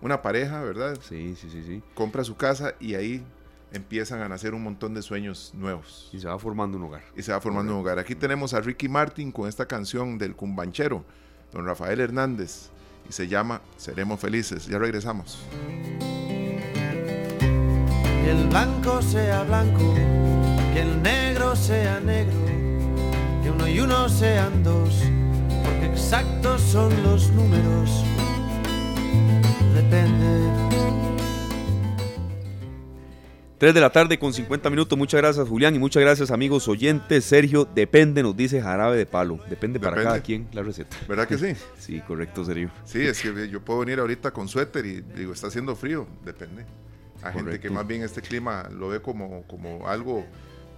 una pareja, ¿verdad? Sí, sí, sí, sí. Compra su casa y ahí empiezan a nacer un montón de sueños nuevos. Y se va formando un hogar. Y se va formando un hogar. Aquí tenemos a Ricky Martin con esta canción del cumbanchero, don Rafael Hernández, y se llama Seremos Felices. Ya regresamos. Que el blanco sea blanco, que el negro sea negro, que uno y uno sean dos exactos son los números. Depende. 3 de la tarde con 50 minutos. Muchas gracias, Julián, y muchas gracias, amigos oyentes. Sergio, depende, nos dice jarabe de palo. Depende, para cada quien la receta. ¿Verdad que sí? sí, correcto, Sergio. Sí, es que yo puedo venir ahorita con suéter y digo, está haciendo frío. Depende. Hay gente que más bien este clima lo ve como, como algo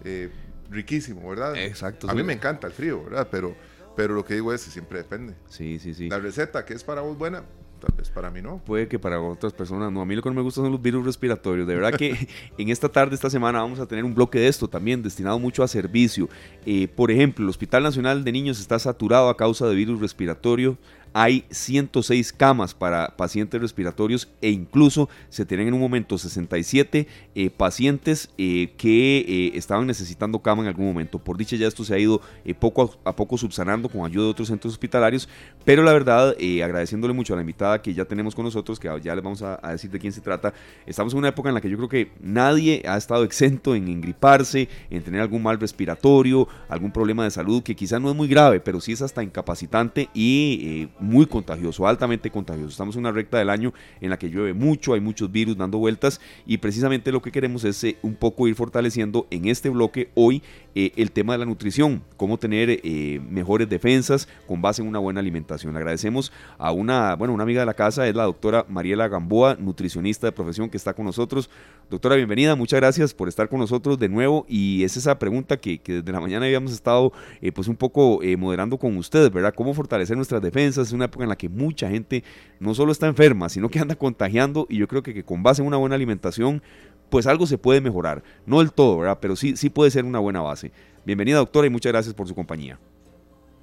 eh, riquísimo, ¿verdad? Exacto. A mí me encanta el frío, ¿verdad? Pero pero lo que digo es que siempre depende. Sí, sí, sí. La receta que es para vos buena, tal vez para mí no. Puede que para otras personas no. A mí lo que no me gusta son los virus respiratorios. De verdad que en esta tarde, esta semana, vamos a tener un bloque de esto también, destinado mucho a servicio. Eh, por ejemplo, el Hospital Nacional de Niños está saturado a causa de virus respiratorio hay 106 camas para pacientes respiratorios e incluso se tienen en un momento 67 eh, pacientes eh, que eh, estaban necesitando cama en algún momento. Por dicha ya esto se ha ido poco a, poco subsanando con ayuda de otros centros hospitalarios, pero la verdad, agradeciéndole mucho a la invitada que ya tenemos con nosotros, que ya les vamos a, decir de quién se trata, estamos en una época en la que yo creo que nadie ha estado exento en engriparse, en tener algún mal respiratorio, algún problema de salud que quizá no es muy grave, pero sí es hasta incapacitante y muy contagioso, altamente contagioso. Estamos en una recta del año en la que llueve mucho, hay muchos virus dando vueltas y precisamente lo que queremos es eh, un poco ir fortaleciendo en este bloque hoy eh, el tema de la nutrición, cómo tener eh, mejores defensas con base en una buena alimentación. Le agradecemos a una, bueno, una amiga de la casa, es la doctora Mariela Gamboa, nutricionista de profesión que está con nosotros. Doctora, bienvenida, muchas gracias por estar con nosotros de nuevo y es esa pregunta que, desde la mañana habíamos estado pues un poco moderando con ustedes, ¿verdad? ¿Cómo fortalecer nuestras defensas? Es una época en la que mucha gente no solo está enferma, sino que anda contagiando y yo creo que, con base en una buena alimentación pues algo se puede mejorar. No del todo, ¿verdad? Pero sí, sí puede ser una buena base. Bienvenida, doctora, y muchas gracias por su compañía.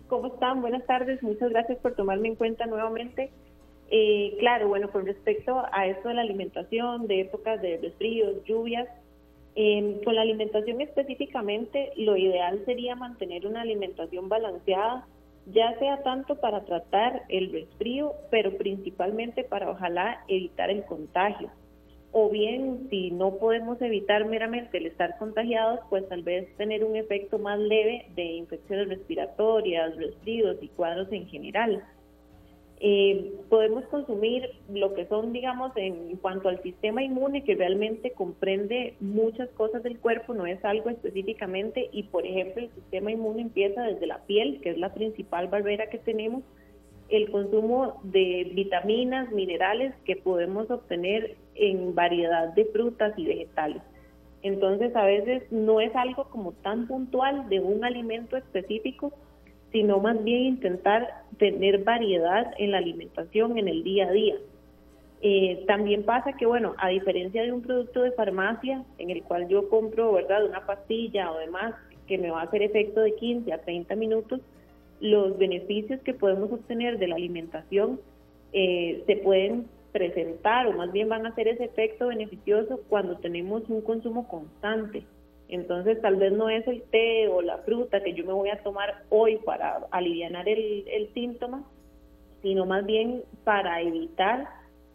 ¿Cómo están? Buenas tardes. Muchas gracias por tomarme en cuenta nuevamente. Eh, claro, bueno, con respecto a esto de la alimentación, de épocas de resfríos, lluvias, em, con la alimentación específicamente, lo ideal sería mantener una alimentación balanceada, ya sea tanto para tratar el resfrío, pero principalmente para ojalá evitar el contagio o bien si no podemos evitar meramente el estar contagiados, pues tal vez tener un efecto más leve de infecciones respiratorias, resfríos y cuadros en general. Eh, podemos consumir lo que son, digamos, en cuanto al sistema inmune, que realmente comprende muchas cosas del cuerpo, no es algo específicamente, y por ejemplo el sistema inmune empieza desde la piel, que es la principal barrera que tenemos, el consumo de vitaminas, minerales que podemos obtener en variedad de frutas y vegetales. Entonces a veces no es algo como tan puntual de un alimento específico, sino más bien intentar tener variedad en la alimentación en el día a día. Eh, también pasa que, bueno, a diferencia de un producto de farmacia en el cual yo compro, ¿verdad?, una pastilla o demás que me va a hacer efecto de 15 a 30 minutos, los beneficios que podemos obtener de la alimentación eh, se pueden presentar o más bien van a hacer ese efecto beneficioso cuando tenemos un consumo constante. Entonces tal vez no es el té o la fruta que yo me voy a tomar hoy para aliviar el, el síntoma, sino más bien para evitar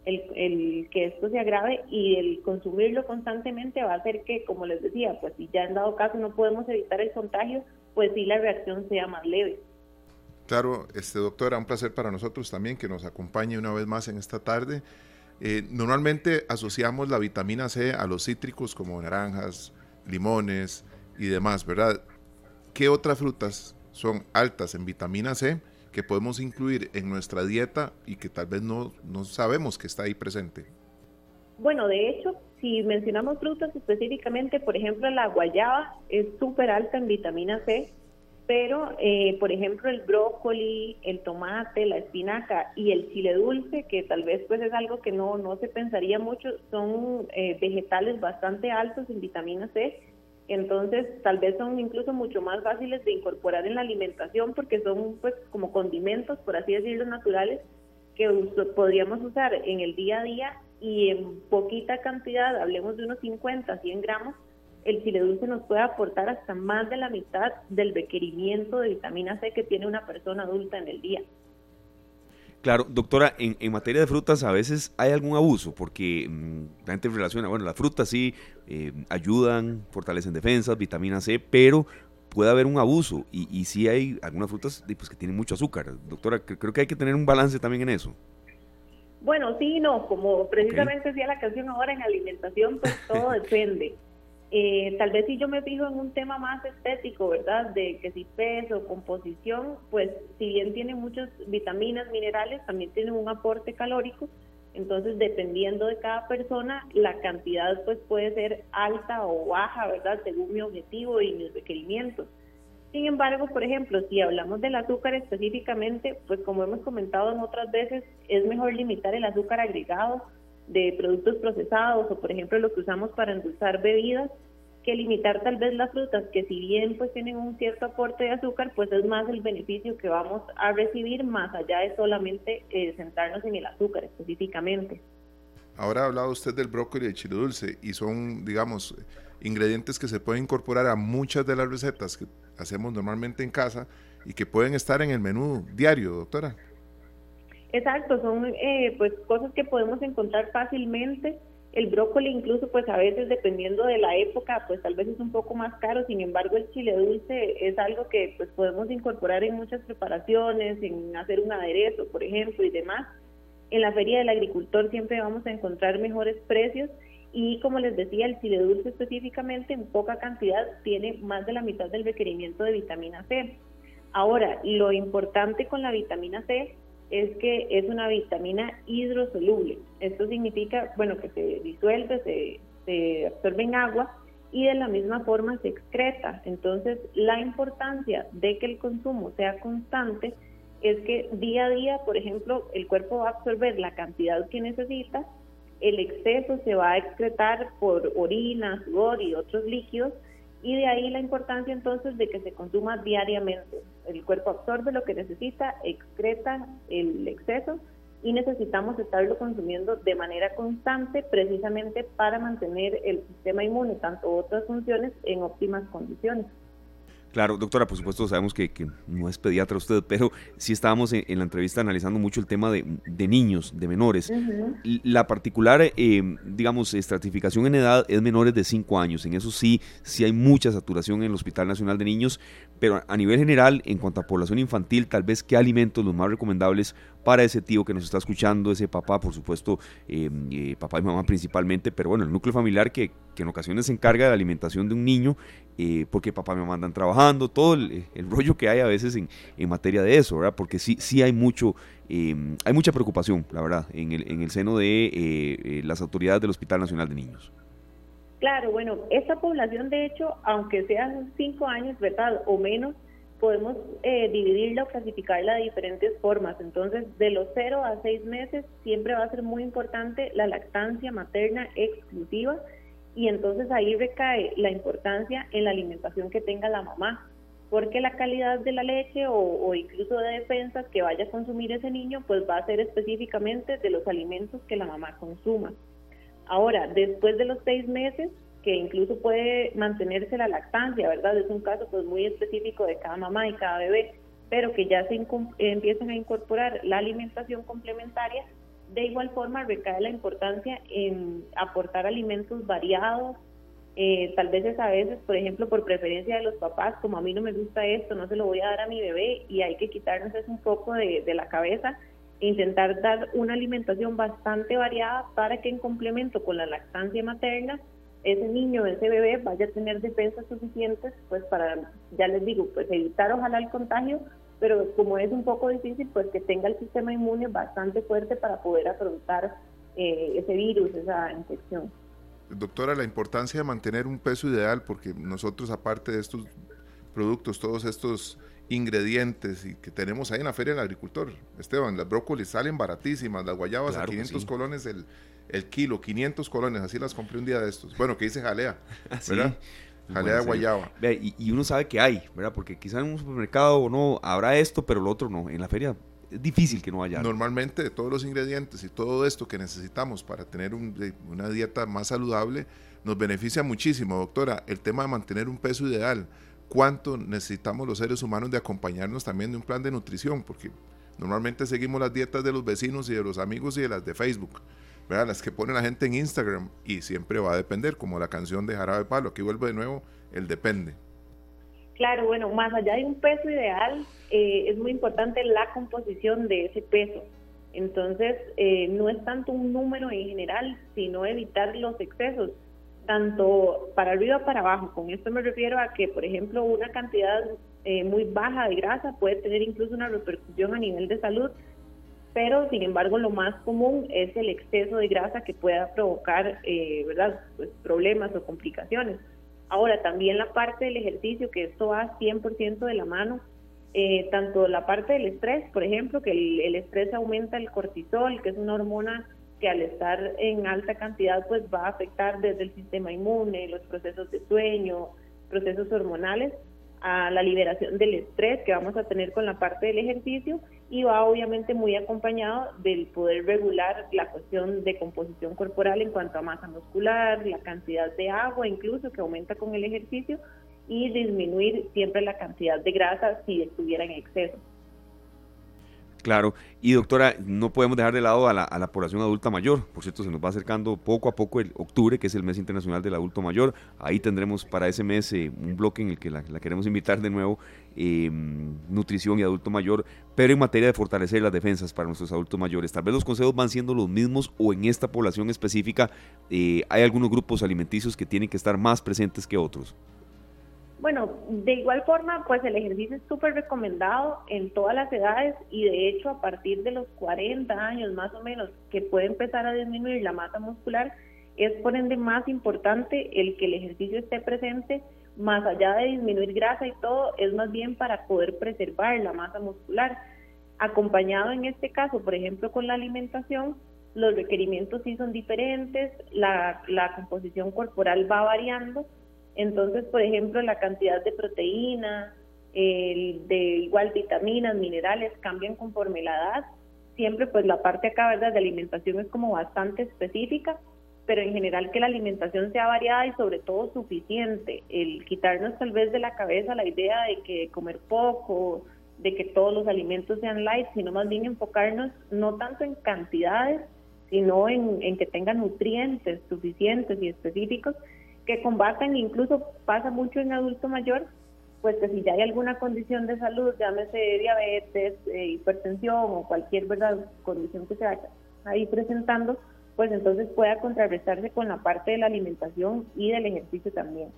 el, el, que esto se agrave y el consumirlo constantemente va a hacer que, como les decía, pues si ya en dado caso no podemos evitar el contagio, pues sí la reacción sea más leve. Claro, este doctora, un placer para nosotros también que nos acompañe una vez más en esta tarde. Eh, normalmente asociamos la vitamina C a los cítricos como naranjas, limones y demás, ¿verdad? ¿Qué otras frutas son altas en vitamina C que podemos incluir en nuestra dieta y que tal vez no, no sabemos que está ahí presente? Bueno, de hecho, si mencionamos frutas específicamente, por ejemplo, la guayaba es súper alta en vitamina C pero eh, por ejemplo el brócoli, el tomate, la espinaca y el chile dulce, que tal vez pues es algo que no, no se pensaría mucho, son eh, vegetales bastante altos en vitamina C, entonces tal vez son incluso mucho más fáciles de incorporar en la alimentación porque son pues como condimentos, por así decirlo, naturales que podríamos usar en el día a día y en poquita cantidad, hablemos de unos 50, 100 gramos, el chile dulce nos puede aportar hasta más de la mitad del requerimiento de vitamina C que tiene una persona adulta en el día. Claro, doctora, en, materia de frutas a veces hay algún abuso, porque mm, la gente relaciona, bueno, las frutas sí eh, ayudan, fortalecen defensas, vitamina C, pero puede haber un abuso y, y sí hay algunas frutas pues, que tienen mucho azúcar. Doctora, creo que hay que tener un balance también en eso. Bueno, sí, no, como precisamente decía la canción ahora en alimentación, pues todo depende. Eh, tal vez si yo me fijo en un tema más estético, ¿verdad? De que si peso, composición, pues si bien tiene muchas vitaminas, minerales, también tiene un aporte calórico. Entonces, dependiendo de cada persona, la cantidad pues puede ser alta o baja, ¿verdad? Según mi objetivo y mis requerimientos. Sin embargo, por ejemplo, si hablamos del azúcar específicamente, pues como hemos comentado en otras veces, es mejor limitar el azúcar agregado de productos procesados o por ejemplo lo que usamos para endulzar bebidas que limitar tal vez las frutas que si bien pues tienen un cierto aporte de azúcar pues es más el beneficio que vamos a recibir más allá de solamente eh, centrarnos en el azúcar específicamente. Ahora ha hablado usted del brócoli y el chile dulce y son digamos ingredientes que se pueden incorporar a muchas de las recetas que hacemos normalmente en casa y que pueden estar en el menú diario, doctora. Exacto, son eh, pues cosas que podemos encontrar fácilmente. El brócoli incluso pues a veces dependiendo de la época pues tal vez es un poco más caro, sin embargo el chile dulce es algo que pues podemos incorporar en muchas preparaciones, en hacer un aderezo por ejemplo y demás. En la feria del agricultor siempre vamos a encontrar mejores precios y como les decía, el chile dulce específicamente en poca cantidad tiene más de la mitad del requerimiento de vitamina C. Ahora, lo importante con la vitamina C es que es una vitamina hidrosoluble. Esto significa, bueno, que se disuelve, se, se absorbe en agua y de la misma forma se excreta. Entonces, la importancia de que el consumo sea constante es que día a día, por ejemplo, el cuerpo va a absorber la cantidad que necesita el exceso se va a excretar por orina, sudor y otros líquidos y de ahí la importancia entonces de que se consuma diariamente. El cuerpo absorbe lo que necesita, excreta el exceso y necesitamos estarlo consumiendo de manera constante precisamente para mantener el sistema inmune, tanto otras funciones, en óptimas condiciones. Claro, doctora, por supuesto sabemos que, no es pediatra usted, pero sí estábamos en, la entrevista analizando mucho el tema de, niños, de menores. La particular, eh, digamos, estratificación en edad es menores de 5 años. En eso sí, sí hay mucha saturación en el Hospital Nacional de Niños, pero a nivel general, en cuanto a población infantil, tal vez qué alimentos los más recomendables para ese tío que nos está escuchando, ese papá, por supuesto, eh, eh, papá y mamá principalmente, pero bueno, el núcleo familiar que, en ocasiones se encarga de la alimentación de un niño, eh, porque papá y mamá andan trabajando, todo el, rollo que hay a veces en, materia de eso, ¿verdad? Porque sí, sí hay mucho, hay mucha preocupación, la verdad, en el, en el seno de las autoridades del Hospital Nacional de Niños. Claro, bueno, esta población de hecho, aunque sean cinco años, ¿verdad? O menos, podemos eh, dividirla o clasificarla de diferentes formas. Entonces, de los 0 a 6 meses siempre va a ser muy importante la lactancia materna exclusiva y entonces ahí recae la importancia en la alimentación que tenga la mamá, porque la calidad de la leche o, incluso de defensas que vaya a consumir ese niño, pues va a ser específicamente de los alimentos que la mamá consuma. Ahora, después de los seis meses, que incluso puede mantenerse la lactancia, ¿verdad? Es un caso pues muy específico de cada mamá y cada bebé, pero que ya se empiezan a incorporar la alimentación complementaria, de igual forma recae la importancia en aportar alimentos variados, eh, tal vez a veces, por ejemplo, por preferencia de los papás, como a mí no me gusta esto, no se lo voy a dar a mi bebé y hay que quitarnos eso un poco de, de la cabeza intentar dar una alimentación bastante variada para que en complemento con la lactancia materna ese niño, ese bebé vaya a tener defensas suficientes, pues para, ya les digo, pues evitar ojalá el contagio, pero como es un poco difícil, pues que tenga el sistema inmune bastante fuerte para poder afrontar eh, ese virus, esa infección. Doctora, la importancia de mantener un peso ideal, porque nosotros aparte de estos productos, todos estos ingredientes y que tenemos ahí en la Feria del Agricultor, Esteban, las brócolis salen baratísimas, las guayabas a 500 colones el, el kilo, 500 colones, así las compré un día de estos. Bueno, que dice jalea, ah, ¿verdad? Jalea de guayaba. Y, uno sabe que hay, ¿verdad? Porque quizá en un supermercado o no habrá esto, pero lo otro no. En la feria es difícil que no haya. Normalmente todos los ingredientes y todo esto que necesitamos para tener una dieta más saludable nos beneficia muchísimo, doctora. El tema de mantener un peso ideal, cuánto necesitamos los seres humanos de acompañarnos también de un plan de nutrición, porque normalmente seguimos las dietas de los vecinos y de los amigos y de las de Facebook las que pone la gente en Instagram y siempre va a depender, como la canción de Jarabe Palo, aquí vuelve de nuevo el depende. Claro, bueno, más allá de un peso ideal, eh, es muy importante la composición de ese peso. Entonces, eh, no es tanto un número en general, sino evitar los excesos, tanto para arriba para abajo. Con esto me refiero a que, por ejemplo, una cantidad eh, muy baja de grasa puede tener incluso una repercusión a nivel de salud, pero sin embargo lo más común es el exceso de grasa que pueda provocar eh, ¿verdad? Pues, problemas o complicaciones. Ahora, también la parte del ejercicio, que esto va 100% de la mano, eh, tanto la parte del estrés, por ejemplo, que el, estrés aumenta el cortisol, que es una hormona al estar en alta cantidad pues va a afectar desde el sistema inmune, los procesos de sueño, procesos hormonales, a la liberación del estrés que vamos a tener con la parte del ejercicio y va obviamente muy acompañado del poder regular la cuestión de composición corporal en cuanto a masa muscular, la cantidad de agua incluso que aumenta con el ejercicio y disminuir siempre la cantidad de grasa si estuviera en exceso. Claro, y doctora, no podemos dejar de lado a la, población adulta mayor. Por cierto, se nos va acercando poco a poco el octubre, que es el mes internacional del adulto mayor. Ahí tendremos para ese mes eh, un bloque en el que la, queremos invitar de nuevo, em, nutrición y adulto mayor, pero en materia de fortalecer las defensas para nuestros adultos mayores. Tal vez los consejos van siendo los mismos o en esta población específica eh, hay algunos grupos alimenticios que tienen que estar más presentes que otros. Bueno, de igual forma, pues el ejercicio es súper recomendado en todas las edades y de hecho a partir de los 40 años más o menos que puede empezar a disminuir la masa muscular, es por ende más importante el que el ejercicio esté presente, más allá de disminuir grasa y todo, es más bien para poder preservar la masa muscular. Acompañado en este caso, por ejemplo, con la alimentación, los requerimientos sí son diferentes, la, la composición corporal va variando entonces, por ejemplo, la cantidad de proteína, de igual vitaminas, minerales, cambian conforme la edad. Siempre, pues la parte acá, ¿verdad?, de alimentación es como bastante específica, pero en general que la alimentación sea variada y sobre todo suficiente. El quitarnos tal vez de la cabeza la idea de que comer poco, de que todos los alimentos sean light, sino más bien enfocarnos no tanto en cantidades, sino en que tengan nutrientes suficientes y específicos que combatan, incluso pasa mucho en adulto mayor, pues que si ya hay alguna condición de salud, llámese diabetes, eh, hipertensión o cualquier verdad condición que se vaya ahí presentando, pues entonces pueda contrarrestarse con la parte de la alimentación y del ejercicio también.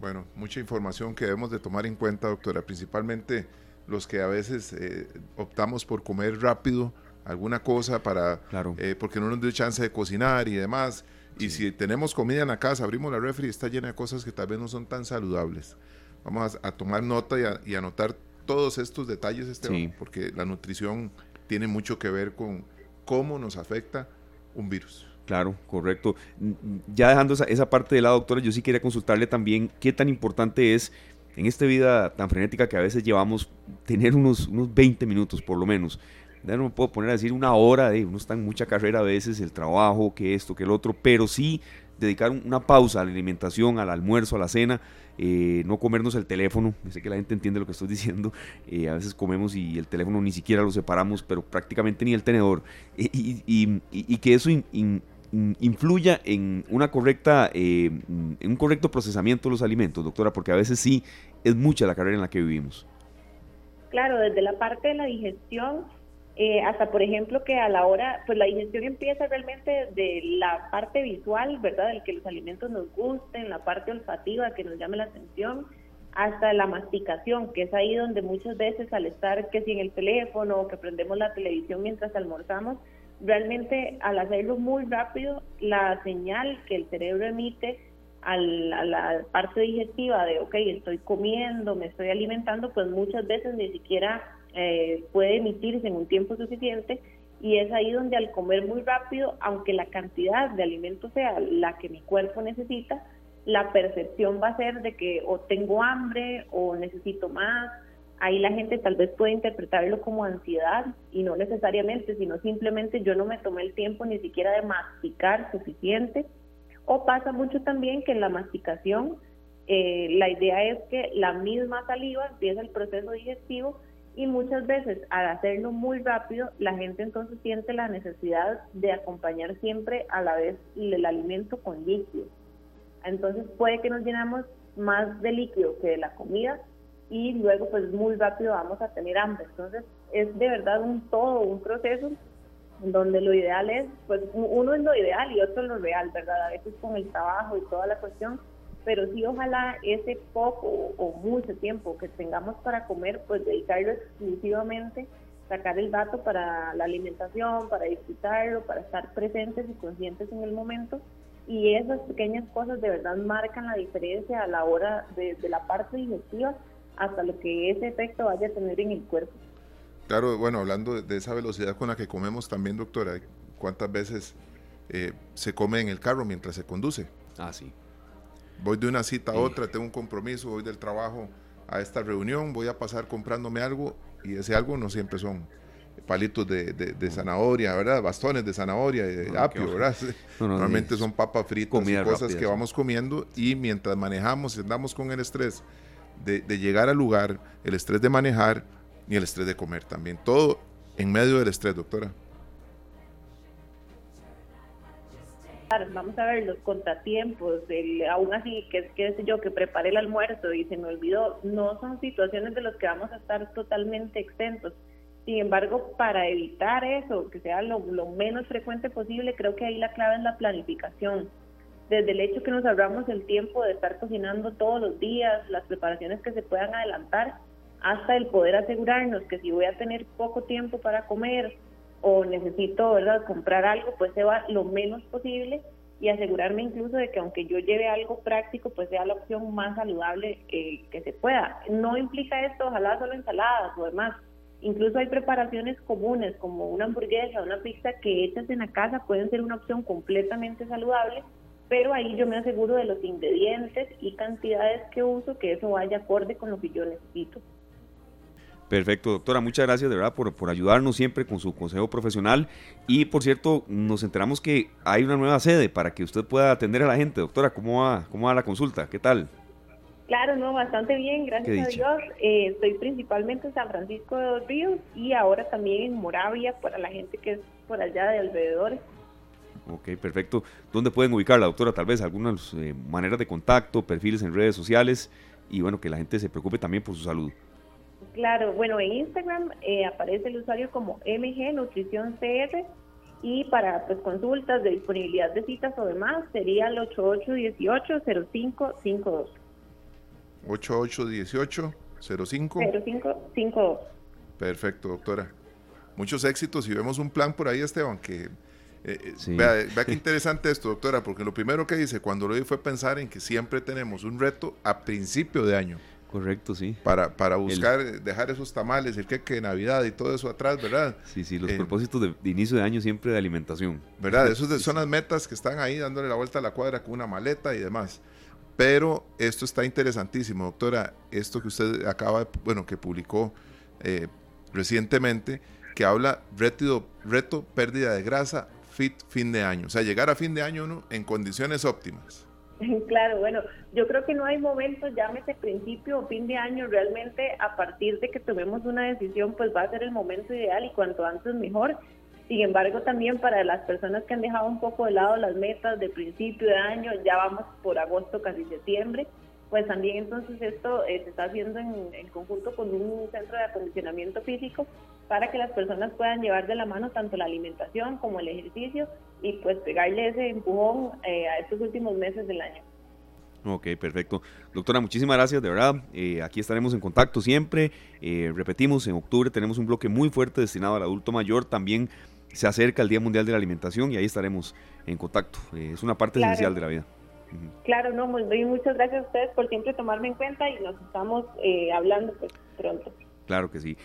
Bueno, mucha información que debemos de tomar en cuenta, doctora, principalmente los que a veces eh, optamos por comer rápido alguna cosa para, claro. Eh, porque no nos dio chance de cocinar y demás. Y si tenemos comida en la casa, abrimos la refri, está llena de cosas que tal vez no son tan saludables. Vamos a, tomar nota y, a, anotar todos estos detalles, Esteban, porque la nutrición tiene mucho que ver con cómo nos afecta un virus. Claro, correcto. Ya dejando esa, parte de lado, doctora, yo sí quería consultarle también qué tan importante es en esta vida tan frenética que a veces llevamos tener unos, unos 20 minutos por lo menos ya no me puedo poner a decir una hora, de uno está en mucha carrera a veces, el trabajo, que esto, que el otro, pero sí dedicar una pausa a la alimentación, al almuerzo, a la cena, eh, no comernos el teléfono, sé que la gente entiende lo que estoy diciendo, eh, a veces comemos y el teléfono ni siquiera lo separamos, pero prácticamente ni el tenedor, y, que eso influya en una correcta, eh, en un correcto procesamiento de los alimentos, doctora, porque a veces sí es mucha la carrera en la que vivimos. Claro, desde la parte de la digestión, eh, hasta por ejemplo que a la hora, pues la digestión empieza realmente de la parte visual, ¿verdad? Del que los alimentos nos gusten, la parte olfativa que nos llame la atención, hasta la masticación, que es ahí donde muchas veces al estar que si en el teléfono o que prendemos la televisión mientras almorzamos, realmente al hacerlo muy rápido, la señal que el cerebro emite a la parte digestiva de, ok, estoy comiendo, me estoy alimentando, pues muchas veces ni siquiera eh, puede emitirse en un tiempo suficiente y es ahí donde al comer muy rápido, aunque la cantidad de alimento sea la que mi cuerpo necesita, la percepción va a ser de que o tengo hambre o necesito más. Ahí la gente tal vez puede interpretarlo como ansiedad y no necesariamente, sino simplemente yo no me tomé el tiempo ni siquiera de masticar suficiente. O pasa mucho también que en la masticación eh, la idea es que la misma saliva empieza el proceso digestivo y muchas veces al hacerlo muy rápido la gente entonces siente la necesidad de acompañar siempre a la vez el alimento con líquido. Entonces puede que nos llenamos más de líquido que de la comida y luego pues muy rápido vamos a tener hambre. Entonces es de verdad un todo, un proceso donde lo ideal es, pues uno es lo ideal y otro es lo real, ¿verdad? A veces con el trabajo y toda la cuestión pero sí ojalá ese poco o mucho tiempo que tengamos para comer, pues dedicarlo exclusivamente, sacar el dato para la alimentación, para disfrutarlo, para estar presentes y conscientes en el momento y esas pequeñas cosas de verdad marcan la diferencia a la hora de, de la parte digestiva hasta lo que ese efecto vaya a tener en el cuerpo. Claro, bueno, hablando de esa velocidad con la que comemos también, doctora, ¿cuántas veces eh, se come en el carro mientras se conduce? Ah, sí. Voy de una cita a otra, tengo un compromiso, voy del trabajo a esta reunión, voy a pasar comprándome algo y ese algo no siempre son palitos de, de, zanahoria, ¿verdad? Bastones de zanahoria y de apio, ¿verdad? Normalmente son papas fritas y cosas que vamos comiendo y mientras manejamos, andamos con el estrés de, de, llegar al lugar, el estrés de manejar y el estrés de comer también. Todo en medio del estrés, doctora. Vamos a ver los contratiempos, aún así, qué sé yo, que preparé el almuerzo y se me olvidó, no son situaciones de las que vamos a estar totalmente exentos. Sin embargo, para evitar eso, que sea lo, lo menos frecuente posible, creo que ahí la clave es la planificación. Desde el hecho que nos ahorramos el tiempo de estar cocinando todos los días, las preparaciones que se puedan adelantar, hasta el poder asegurarnos que si voy a tener poco tiempo para comer o necesito ¿verdad? comprar algo, pues se va lo menos posible y asegurarme incluso de que aunque yo lleve algo práctico, pues sea la opción más saludable que, se pueda. No implica esto, ojalá solo ensaladas o demás. Incluso hay preparaciones comunes como una hamburguesa, una pizza que hechas en la casa pueden ser una opción completamente saludable, pero ahí yo me aseguro de los ingredientes y cantidades que uso, que eso vaya acorde con lo que yo necesito. Perfecto, doctora, muchas gracias de verdad por, por ayudarnos siempre con su consejo profesional. Y por cierto, nos enteramos que hay una nueva sede para que usted pueda atender a la gente. Doctora, ¿cómo va, cómo va la consulta? ¿Qué tal? Claro, no, bastante bien, gracias a Dios. Eh, estoy principalmente en San Francisco de los Ríos y ahora también en Moravia para la gente que es por allá de alrededores. Ok, perfecto. ¿Dónde pueden ubicarla, doctora? Tal vez algunas eh, maneras de contacto, perfiles en redes sociales y bueno, que la gente se preocupe también por su salud. Claro, bueno, en Instagram eh, aparece el usuario como MG Nutrición CR y para pues, consultas de disponibilidad de citas o demás sería el 8818-0552. 8818-0552. Perfecto, doctora. Muchos éxitos y vemos un plan por ahí, Esteban, que... Eh, eh, vea, vea qué interesante esto, doctora, porque lo primero que dice cuando lo vi fue pensar en que siempre tenemos un reto a principio de año. Correcto, sí. Para, para buscar, dejar esos tamales, el queque de Navidad y todo eso atrás, ¿verdad? Sí, sí, los eh, propósitos de, inicio de año siempre de alimentación. ¿Verdad? Esos son las metas que están ahí dándole la vuelta a la cuadra con una maleta y demás. Pero esto está interesantísimo, doctora. Esto que usted acaba, bueno, que publicó eh, recientemente, que habla reto, reto pérdida de grasa, fit fin de año. O sea, llegar a fin de año uno en condiciones óptimas. Claro, bueno, yo creo que no hay momento, llámese principio o fin de año, realmente a partir de que tomemos una decisión, pues va a ser el momento ideal y cuanto antes mejor. Sin embargo, también para las personas que han dejado un poco de lado las metas de principio de año, ya vamos por agosto, casi septiembre, pues también entonces esto eh, se está haciendo en, en, conjunto con un centro de acondicionamiento físico para que las personas puedan llevar de la mano tanto la alimentación como el ejercicio y pues pegarle ese empujón eh, a estos últimos meses del año. Ok, perfecto. Doctora, muchísimas gracias, de verdad. Eh, aquí estaremos en contacto siempre. Eh, repetimos, en octubre tenemos un bloque muy fuerte destinado al adulto mayor. También se acerca el Día Mundial de la Alimentación y ahí estaremos en contacto. es una parte esencial de la vida. Claro, no, muy, muchas gracias a ustedes por siempre tomarme en cuenta y nos estamos hablando pues pronto. Claro que sí.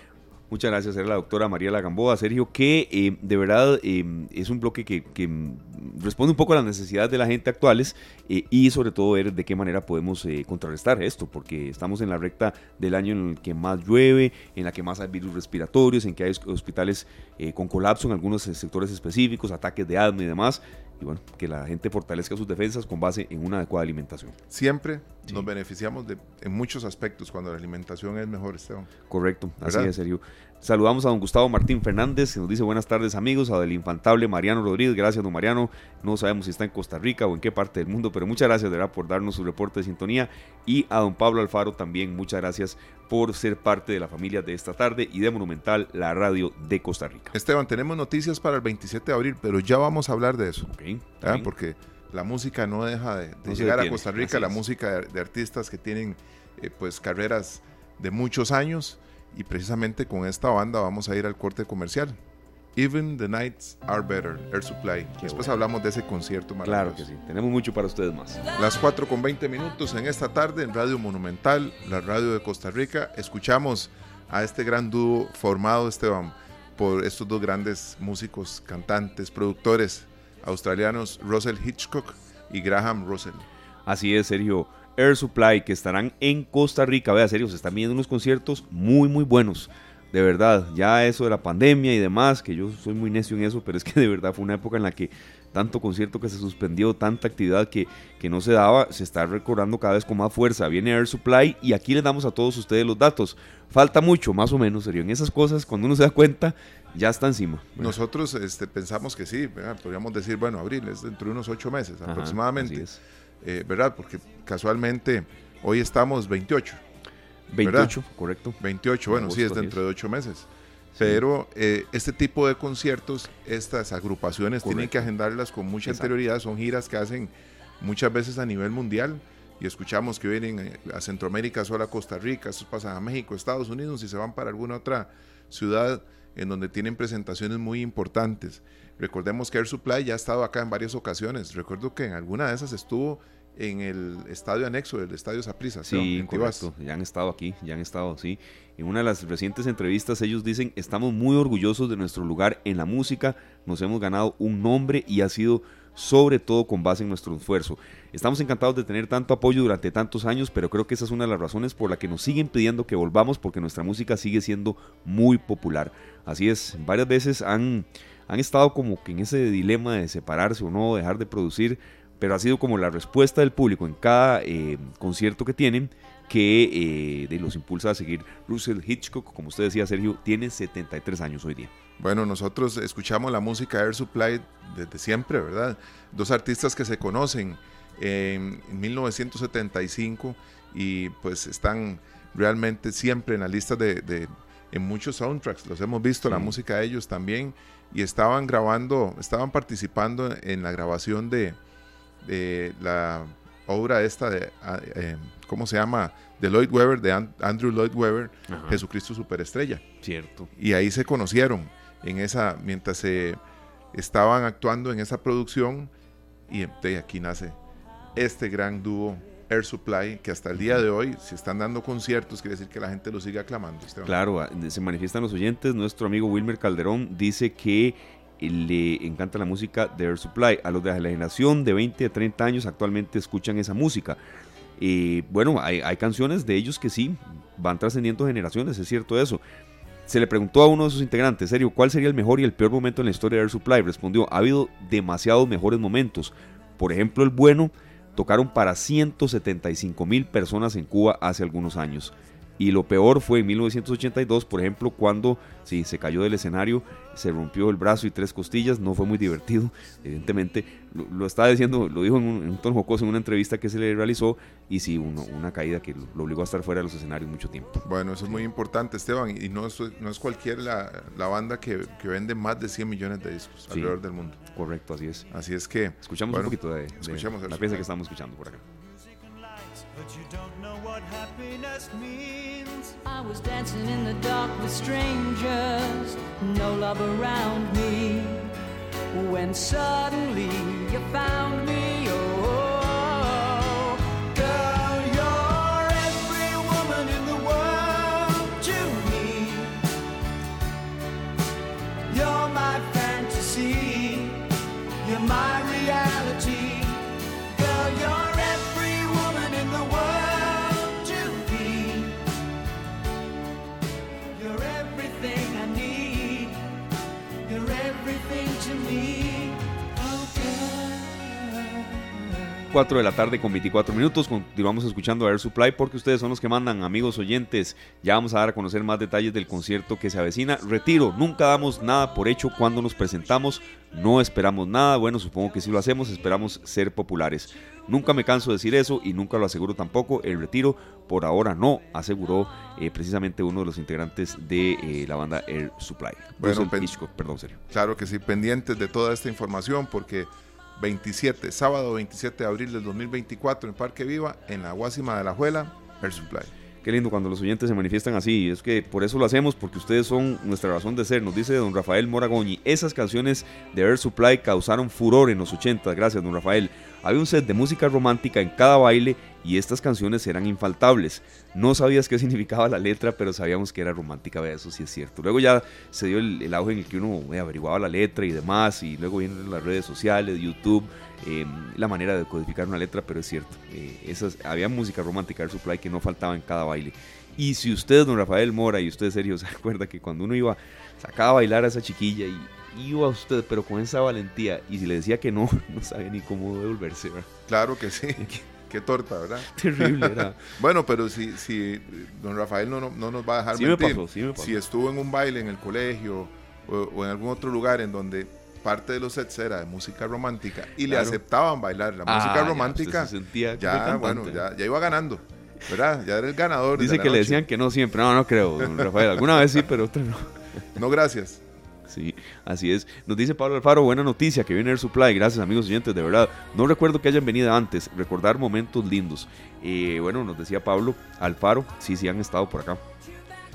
Muchas gracias, era la doctora María Lagamboa. Sergio, que eh, de verdad eh, es un bloque que, responde un poco a las necesidades de la gente actuales eh, y sobre todo ver de qué manera podemos contrarrestar esto, porque estamos en la recta del año en el que más llueve, en la que más hay virus respiratorios, en que hay hospitales con colapso en algunos sectores específicos, ataques de asma y demás y bueno, que la gente fortalezca sus defensas con base en una adecuada alimentación. Siempre nos beneficiamos de, en muchos aspectos cuando la alimentación es mejor, Esteban. Correcto, así es, serio. Saludamos a don Gustavo Martín Fernández, que nos dice buenas tardes amigos, a del infantable Mariano Rodríguez, gracias don Mariano, no sabemos si está en Costa Rica o en qué parte del mundo, pero muchas gracias de verdad por darnos su reporte de sintonía. Y a don Pablo Alfaro también, muchas gracias por ser parte de la familia de esta tarde y de Monumental, la radio de Costa Rica. Esteban, tenemos noticias para el 27 de abril, pero ya vamos a hablar de eso, ¿ah? porque la música no deja de, llegar a Costa Rica, la música de, artistas que tienen eh, pues carreras de muchos años y precisamente con esta banda vamos a ir al corte comercial. Even the Nights Are Better, Air Supply. Después hablamos de ese concierto maravilloso. Claro que sí, tenemos mucho para ustedes más. Las 4 con 20 minutos en esta tarde en Radio Monumental, la radio de Costa Rica. Escuchamos a este gran dúo formado, Esteban, por estos dos grandes músicos, cantantes, productores australianos, Russell Hitchcock y Graham Russell. Así es, Sergio. Air Supply, que estarán en Costa Rica. Vea, Sergio, se están viendo unos conciertos muy, muy buenos de verdad, ya eso de la pandemia y demás, que yo soy muy necio en eso, pero es que de verdad fue una época en la que tanto concierto que se suspendió, tanta actividad que, que no se daba, se está recordando cada vez con más fuerza. Viene Air Supply y aquí les damos a todos ustedes los datos. Falta mucho, más o menos, serio. En esas cosas, cuando uno se da cuenta, ya está encima. Nosotros este, pensamos que sí, podríamos decir, bueno, abril es dentro de unos ocho meses aproximadamente, eh, ¿verdad? Porque casualmente hoy estamos 28 28, correcto. 28, bueno, sí, es dentro de ocho meses. Pero eh, este tipo de conciertos, estas agrupaciones tienen que agendarlas con mucha anterioridad. Son giras que hacen muchas veces a nivel mundial. Y escuchamos que vienen eh, a Centroamérica, solo a Costa Rica, estos pasan a México, Estados Unidos y se van para alguna otra ciudad en donde tienen presentaciones muy importantes. Recordemos que Air Supply ya ha estado acá en varias ocasiones. Recuerdo que en alguna de esas estuvo en el estadio anexo del estadio Saprissa. Sí, correcto. Ya han estado aquí, ya han estado, sí. En una de las recientes entrevistas ellos dicen, estamos muy orgullosos de nuestro lugar en la música, nos hemos ganado un nombre y ha sido sobre todo con base en nuestro esfuerzo. Estamos encantados de tener tanto apoyo durante tantos años, pero creo que esa es una de las razones por la que nos siguen pidiendo que volvamos porque nuestra música sigue siendo muy popular. Así es, varias veces han, han estado como que en ese dilema de separarse o no, dejar de producir, pero ha sido como la respuesta del público en cada eh, concierto que tienen que eh, los impulsa a seguir. Russell Hitchcock, como usted decía, Sergio, tiene 73 años hoy día. Bueno, nosotros escuchamos la música Air Supply desde siempre, ¿verdad? Dos artistas que se conocen en 1975 y pues están realmente siempre en la lista de, en muchos soundtracks. Los hemos visto, la música de ellos también y estaban grabando, estaban participando en la grabación de de la obra esta de, ah, eh, ¿cómo se llama? De Lloyd Webber, de Andrew Lloyd Webber, Jesucristo Superestrella. Cierto. Y ahí se conocieron, en esa, mientras se estaban actuando en esa producción, y de aquí nace este gran dúo Air Supply, que hasta el día de hoy, si están dando conciertos, quiere decir que la gente lo sigue aclamando. Claro, ah, se manifiestan los oyentes. Nuestro amigo Wilmer Calderón dice que le encanta la música de Air Supply. A los de la generación de 20 a 30 años actualmente escuchan esa música. y bueno, hay, canciones de ellos que sí van trascendiendo generaciones, es cierto eso. Se le preguntó a uno de sus integrantes, serio, ¿cuál sería el mejor y el peor momento en la historia de Air Supply? Respondió, ha habido demasiados mejores momentos. Por ejemplo, el bueno, tocaron para 175 mil personas en Cuba hace algunos años. Y lo peor fue en 1982, por ejemplo, cuando sí, se cayó del escenario, se rompió el brazo y tres costillas, no fue muy divertido, evidentemente. Lo, estaba diciendo, lo dijo en un, tono jocoso en una entrevista que se le realizó, y sí, una caída que lo, obligó a estar fuera de los escenarios mucho tiempo. Bueno, eso es muy importante, Esteban, y no es, no es cualquier la, la banda que, que, vende más de 100 millones de discos alrededor del mundo. Correcto, así es. Así es que... Escuchamos un poquito de, de la pieza que estamos escuchando por acá. But you don't know what happiness means. I was dancing in the dark with strangers, no love around me. When suddenly 4 de la tarde con 24 minutos. Continuamos escuchando a Air Supply porque ustedes son los que mandan, amigos oyentes. Ya vamos a dar a conocer más detalles del concierto que se avecina. Retiro, nunca damos nada por hecho cuando nos presentamos. No esperamos nada. Bueno, supongo que si lo hacemos, esperamos ser populares. Nunca me canso de decir eso y nunca lo aseguro tampoco. El retiro por ahora no, aseguró eh, precisamente uno de los integrantes de eh, la banda Air Supply. Bueno, perdón, serio. Claro que sí, pendientes de toda esta información porque 27, sábado 27 de abril del 2024 en Parque Viva, en la Guásima de la Juela, Air Supply. Qué lindo cuando los oyentes se manifiestan así. Es que por eso lo hacemos, porque ustedes son nuestra razón de ser. Nos dice don Rafael Moragoñi. Esas canciones de Air Supply causaron furor en los 80. Gracias, don Rafael. Había un set de música romántica en cada baile y estas canciones eran infaltables. No sabías qué significaba la letra, pero sabíamos que era romántica, eso sí es cierto. Luego ya se dio el, auge en el que uno eh, averiguaba la letra y demás, y luego vienen las redes sociales, YouTube, em, la manera de codificar una letra, pero es cierto. Eh, esas, había música romántica Air Supply que no faltaba en cada baile. Y si usted, don Rafael Mora, y usted, Sergio, se acuerda que cuando uno iba, sacaba a bailar a esa chiquilla y iba usted, pero con esa valentía, y si le decía que no, no sabía ni cómo devolverse, Claro que sí. Qué torta, ¿verdad? Terrible, ¿verdad? bueno, pero si, si don Rafael no, no, nos va a dejar mentir, si estuvo en un baile en el colegio o, en algún otro lugar en donde parte de los sets era de música romántica y le aceptaban bailar la música ah, romántica, ya, sentía ya bueno, ya, ya, iba ganando, ¿verdad? Ya era el ganador. Dice que le decían que no siempre, no, no creo, don Rafael, alguna vez sí, pero otra no. no, gracias. Sí, así es. Nos dice Pablo Alfaro, buena noticia que viene Air Supply. Gracias amigos oyentes, de verdad. No recuerdo que hayan venido antes, recordar momentos lindos. Eh, bueno, nos decía Pablo Alfaro, sí, sí han estado por acá.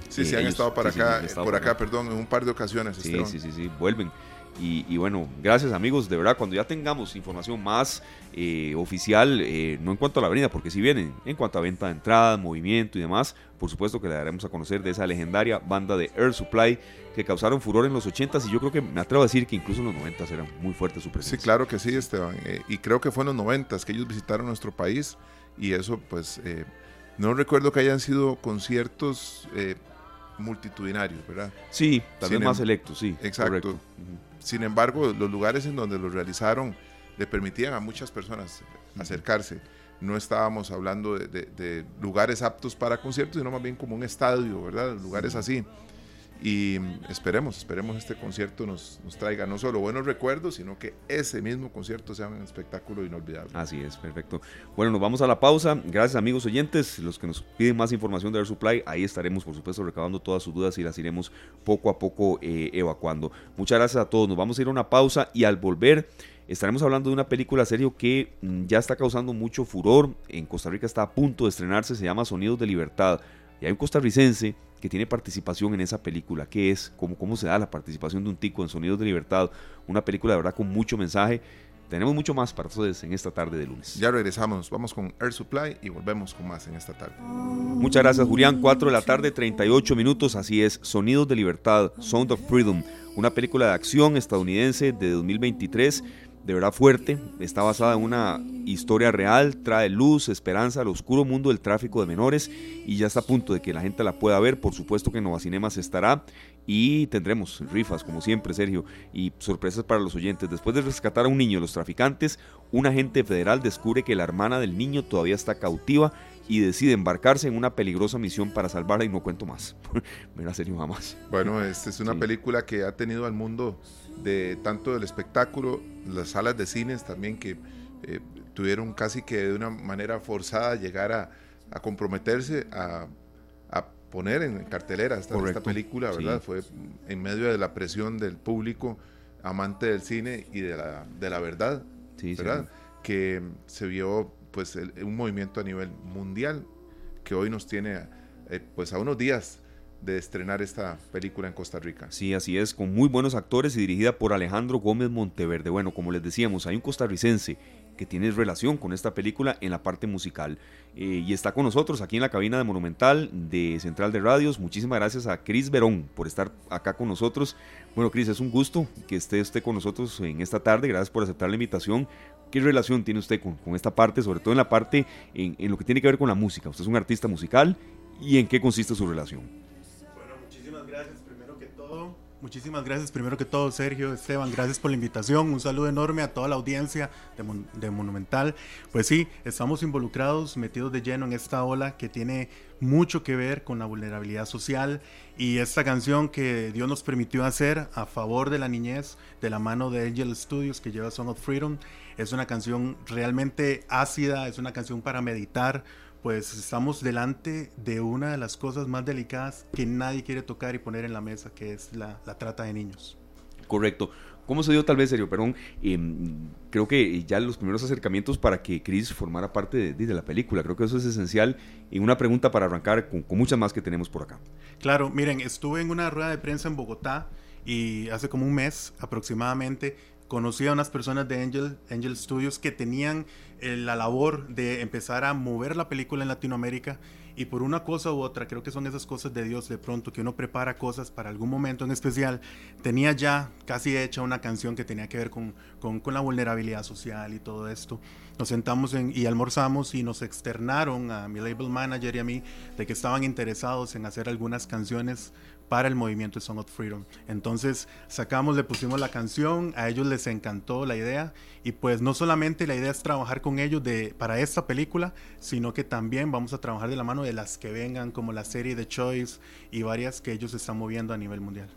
Sí, sí han estado por acá, por acá, perdón, en un par de ocasiones. Sí, sí, sí, sí, vuelven. Y, bueno, gracias amigos, de verdad, cuando ya tengamos información más eh, oficial, eh, no en cuanto a la avenida, porque si vienen, en cuanto a venta de entradas, movimiento y demás, por supuesto que le daremos a conocer de esa legendaria banda de Air Supply que causaron furor en los 80s y yo creo que me atrevo a decir que incluso en los 90s era muy fuerte su presencia. Sí, claro que sí, Esteban. Eh, y creo que fue en los 90s que ellos visitaron nuestro país y eso pues no recuerdo que hayan sido conciertos multitudinarios, ¿verdad? Sí, también más selectos, sí. Exacto. Sin embargo, los lugares en donde lo realizaron le permitían a muchas personas acercarse. No estábamos hablando de, lugares aptos para conciertos, sino más bien como un estadio, ¿verdad? Lugares así. Y esperemos, esperemos este concierto nos, nos, traiga no solo buenos recuerdos, sino que ese mismo concierto sea un espectáculo inolvidable. Así es, perfecto. Bueno, nos vamos a la pausa. Gracias amigos oyentes, los que nos piden más información de Air Supply, ahí estaremos por supuesto recabando todas sus dudas y las iremos poco a poco eh, evacuando. Muchas gracias a todos, nos vamos a ir a una pausa y al volver estaremos hablando de una película serio que mm, ya está causando mucho furor. En Costa Rica está a punto de estrenarse, se llama Sonidos de Libertad. Y hay un costarricense que tiene participación en esa película. ¿Qué es? ¿Cómo, ¿Cómo se da la participación de un tico en Sonidos de Libertad? Una película de verdad con mucho mensaje. Tenemos mucho más para ustedes en esta tarde de lunes. Ya regresamos, vamos con Air Supply y volvemos con más en esta tarde. Muchas gracias Julián, 4 de la tarde, 38 minutos, así es, Sonidos de Libertad, Sound of Freedom, una película de acción estadounidense de 2023 de verdad fuerte, está basada en una historia real, trae luz, esperanza al oscuro mundo del tráfico de menores y ya está a punto de que la gente la pueda ver, por supuesto que en Nova Cinemas estará y tendremos rifas como siempre Sergio y sorpresas para los oyentes. Después de rescatar a un niño de los traficantes, un agente federal descubre que la hermana del niño todavía está cautiva y decide embarcarse en una peligrosa misión para salvarla y no cuento más. Mira, serio, jamás. Bueno, esta es una película que ha tenido al mundo de tanto del espectáculo, las salas de cines también que eh, tuvieron casi que de una manera forzada llegar a, comprometerse a, poner en cartelera esta, esta película, ¿verdad? Fue en medio de la presión del público amante del cine y de la, de la verdad, ¿verdad? Que se vio pues un movimiento a nivel mundial que hoy nos tiene eh, pues a unos días de estrenar esta película en Costa Rica. Sí, así es, con muy buenos actores y dirigida por Alejandro Gómez Monteverde. Bueno, como les decíamos, hay un costarricense que tiene relación con esta película en la parte musical. Eh, y está con nosotros aquí en la cabina de Monumental de Central de Radios. Muchísimas gracias a Cris Verón por estar acá con nosotros. Bueno, Cris, es un gusto que esté usted con nosotros en esta tarde. Gracias por aceptar la invitación. ¿Qué relación tiene usted con, con esta parte, sobre todo en la parte en, en lo que tiene que ver con la música? Usted es un artista musical y en qué consiste su relación. Muchísimas gracias primero que todo Sergio, Esteban, gracias por la invitación, un saludo enorme a toda la audiencia de, Monumental. Pues sí, estamos involucrados, metidos de lleno en esta ola que tiene mucho que ver con la vulnerabilidad social y esta canción que Dios nos permitió hacer a favor de la niñez de la mano de Angel Studios que lleva Song of Freedom es una canción realmente ácida, es una canción para meditar, pues estamos delante de una de las cosas más delicadas que nadie quiere tocar y poner en la mesa, que es la, trata de niños. Correcto. ¿Cómo se dio tal vez, Sergio Perón? Em, creo que ya los primeros acercamientos para que Chris formara parte de, la película, creo que eso es esencial. Y una pregunta para arrancar con, con muchas más que tenemos por acá. Claro, miren, estuve en una rueda de prensa en Bogotá y hace como un mes aproximadamente conocí a unas personas de Angel, Angel Studios que tenían la labor de empezar a mover la película en Latinoamérica y por una cosa u otra, creo que son esas cosas de Dios de pronto, que uno prepara cosas para algún momento en especial, tenía ya casi hecha una canción que tenía que ver con, con, la vulnerabilidad social y todo esto. Nos sentamos en, y almorzamos y nos externaron a mi label manager y a mí de que estaban interesados en hacer algunas canciones para el movimiento Song of Freedom. Entonces sacamos, le pusimos la canción, a ellos les encantó la idea y pues no solamente la idea es trabajar con ellos de, para esta película, sino que también vamos a trabajar de la mano de las que vengan, como la serie The Choice y varias que ellos están moviendo a nivel mundial.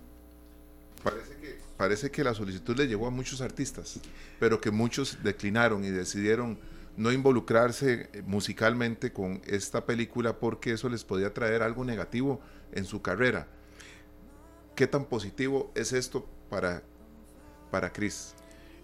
Parece que, parece que la solicitud le llegó a muchos artistas, pero que muchos declinaron y decidieron no involucrarse musicalmente con esta película porque eso les podía traer algo negativo en su carrera. ¿Qué tan positivo es esto para, para Chris?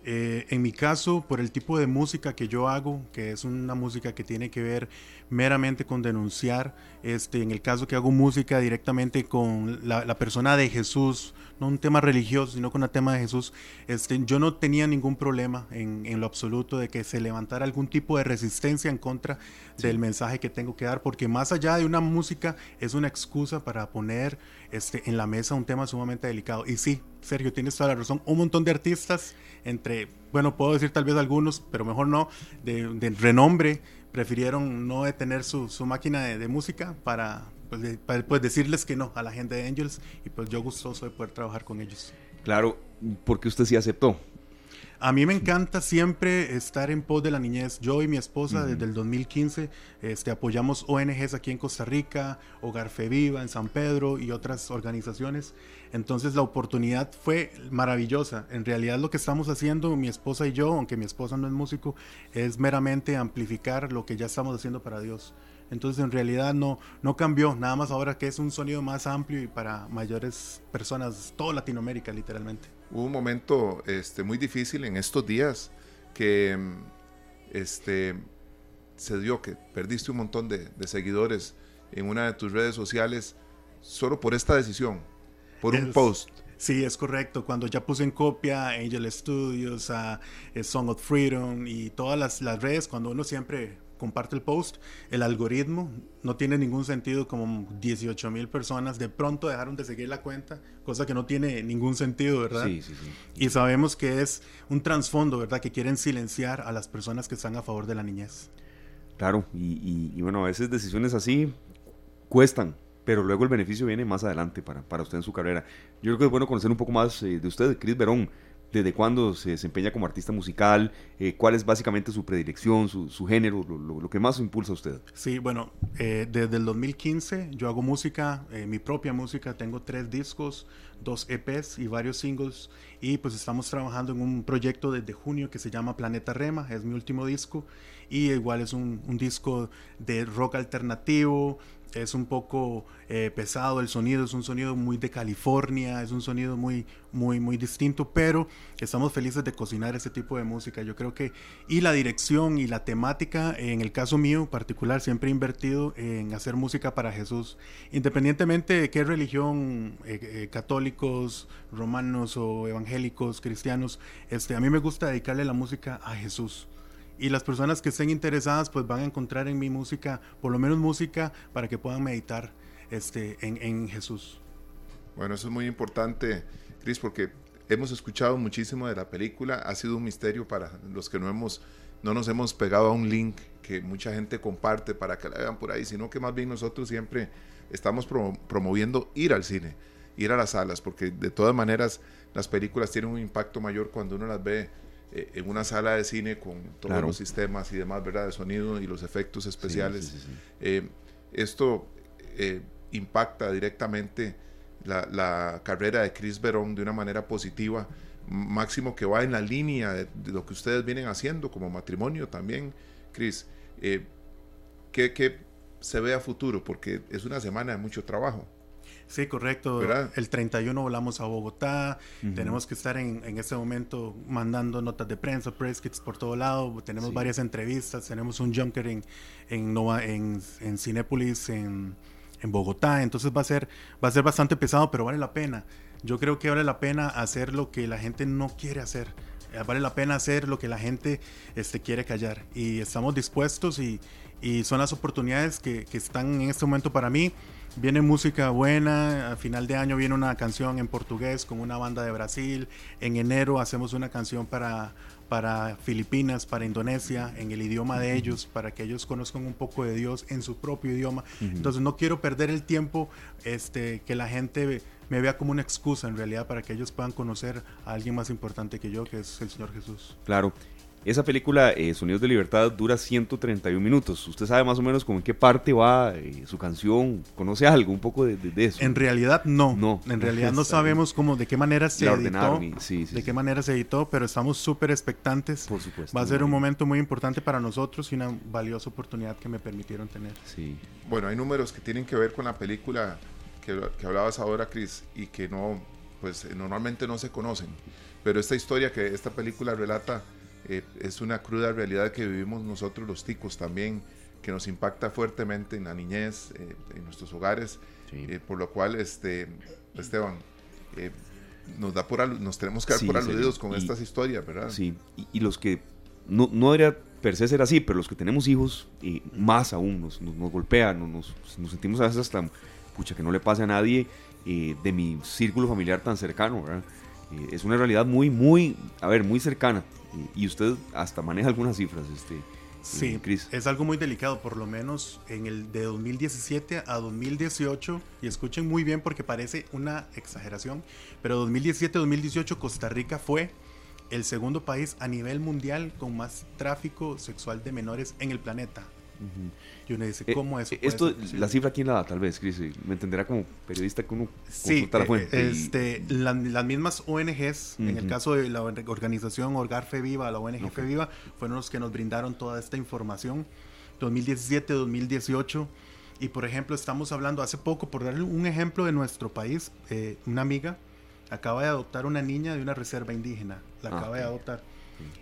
Eh, en mi caso, por el tipo de música que yo hago, que es una música que tiene que ver meramente con denunciar, este, en el caso que hago música directamente con la, la persona de Jesús, no un tema religioso, sino con el tema de Jesús, este, yo no tenía ningún problema en, en, lo absoluto de que se levantara algún tipo de resistencia en contra del mensaje que tengo que dar, porque más allá de una música es una excusa para poner este, en la mesa un tema sumamente delicado. Y sí, Sergio, tienes toda la razón, un montón de artistas, entre, bueno, puedo decir tal vez algunos, pero mejor no, de, de renombre, prefirieron no detener su, su máquina de, música para, pues, pues, decirles que no a la gente de Angels y pues yo gustoso de poder trabajar con ellos. Claro, porque usted sí aceptó. A mí me encanta siempre estar en pos de la niñez. Yo y mi esposa desde el 2015 este, apoyamos ONGs aquí en Costa Rica, Hogar Fe Viva en San Pedro y otras organizaciones. Entonces la oportunidad fue maravillosa. En realidad lo que estamos haciendo mi esposa y yo, aunque mi esposa no es músico, es meramente amplificar lo que ya estamos haciendo para Dios. Entonces en realidad no, no cambió, nada más ahora que es un sonido más amplio y para mayores personas, toda Latinoamérica literalmente. Hubo un momento este, muy difícil en estos días que este, se dio que perdiste un montón de, seguidores en una de tus redes sociales solo por esta decisión, por un post. Sí, es correcto. Cuando ya puse en copia Angel Studios, a Song of Freedom y todas las, las redes, cuando uno siempre comparte el post, el algoritmo no tiene ningún sentido, como 18 mil personas de pronto dejaron de seguir la cuenta, cosa que no tiene ningún sentido, ¿verdad? Sí, sí, sí. Y sabemos que es un trasfondo, ¿verdad? Que quieren silenciar a las personas que están a favor de la niñez. Claro, y, bueno, a veces decisiones así cuestan, pero luego el beneficio viene más adelante para, para usted en su carrera. Yo creo que es bueno conocer un poco más eh, de usted, Cris Verón desde cuándo se desempeña como artista musical, eh, cuál es básicamente su predilección, su, género, lo, que más impulsa a usted. Sí, bueno, eh, desde el 2015 yo hago música, eh, mi propia música, tengo tres discos, dos EPs y varios singles y pues estamos trabajando en un proyecto desde junio que se llama Planeta Rema, es mi último disco y igual es un disco de rock alternativo, es un poco eh, pesado el sonido, es un sonido muy de California, es un sonido muy, muy, muy distinto, pero estamos felices de cocinar ese tipo de música. Yo creo que, y la dirección y la temática, en el caso mío particular, siempre he invertido en hacer música para Jesús, independientemente de qué religión, eh, eh, católicos, romanos o evangélicos, cristianos, este, a mí me gusta dedicarle la música a Jesús y las personas que estén interesadas pues van a encontrar en mi música, por lo menos música para que puedan meditar este, en, en Jesús. Bueno, eso es muy importante, Cris, porque hemos escuchado muchísimo de la película, ha sido un misterio para los que no, hemos, no nos hemos pegado a un link que mucha gente comparte para que la vean por ahí, sino que más bien nosotros siempre estamos promoviendo ir al cine, ir a las salas, porque de todas maneras las películas tienen un impacto mayor cuando uno las ve eh, en una sala de cine con todos los sistemas y demás, ¿verdad? De sonido y los efectos especiales. Eh, esto eh, impacta directamente la, carrera de Chris Verón de una manera positiva, máximo que va en la línea de, lo que ustedes vienen haciendo como matrimonio también, Chris. ¿qué, ¿Qué se ve a futuro? Porque es una semana de mucho trabajo. Sí, correcto. El 31 volamos a Bogotá. Tenemos que estar en, en este momento mandando notas de prensa, press kits por todo lado. Tenemos varias entrevistas. Tenemos un junker en, en, Nova, en, en Cinépolis, en, en, Bogotá. Entonces va a, ser, va a ser bastante pesado, pero vale la pena. Yo creo que vale la pena hacer lo que la gente no quiere hacer. Eh, vale la pena hacer lo que la gente este, quiere callar. Y estamos dispuestos y, y son las oportunidades que, que están en este momento para mí viene música buena, a final de año viene una canción en portugués con una banda de Brasil, en enero hacemos una canción para, para Filipinas, para Indonesia, en el idioma de ellos, para que ellos conozcan un poco de Dios en su propio idioma. Entonces no quiero perder el tiempo este, que la gente me vea como una excusa en realidad para que ellos puedan conocer a alguien más importante que yo, que es el Señor Jesús. Claro. Esa película, eh, Sonidos de Libertad, dura 131 minutos. ¿Usted sabe más o menos como en qué parte va eh, su canción? ¿Conoce algo un poco de, eso? En realidad no. No. En realidad no sabemos cómo, de qué manera se editó. de qué manera se editó, pero estamos súper expectantes. Por supuesto. Va a ser un momento muy importante para nosotros y una valiosa oportunidad que me permitieron tener. Sí. Bueno, hay números que tienen que ver con la película que, que hablabas ahora, Chris, y que no, pues normalmente no se conocen. Pero esta historia que esta película relata eh, es una cruda realidad que vivimos nosotros los ticos también, que nos impacta fuertemente en la niñez, eh, en nuestros hogares, eh, por lo cual, este, Esteban, nos, da por nos tenemos que dar por aludidos con estas historias, ¿verdad? Sí, y, los que no, no debería per se ser así, pero los que tenemos hijos, y más aún, nos, nos, golpean, nos, nos, sentimos a veces hasta, pucha, que no le pase a nadie de mi círculo familiar tan cercano, ¿verdad? es una realidad muy, muy, a ver, muy cercana y usted hasta maneja algunas cifras, este. Sí, eh, es algo muy delicado, por lo menos en el de 2017 a 2018, y escuchen muy bien porque parece una exageración, pero 2017-2018 Costa Rica fue el segundo país a nivel mundial con más tráfico sexual de menores en el planeta. Y uno dice, eh, ¿cómo es eso? Esto, la cifra, ¿quién la da? Tal vez, Cris. Me entenderá como periodista que uno sí, la fuente. Este, las mismas ONGs, en el caso de la organización Orgarfe Viva, la ONG Fe Viva, fueron los que nos brindaron toda esta información. 2017, 2018. Y por ejemplo, estamos hablando hace poco, por darle un ejemplo de nuestro país, eh, una amiga acaba de adoptar una niña de una reserva indígena. La ah, acaba de adoptar.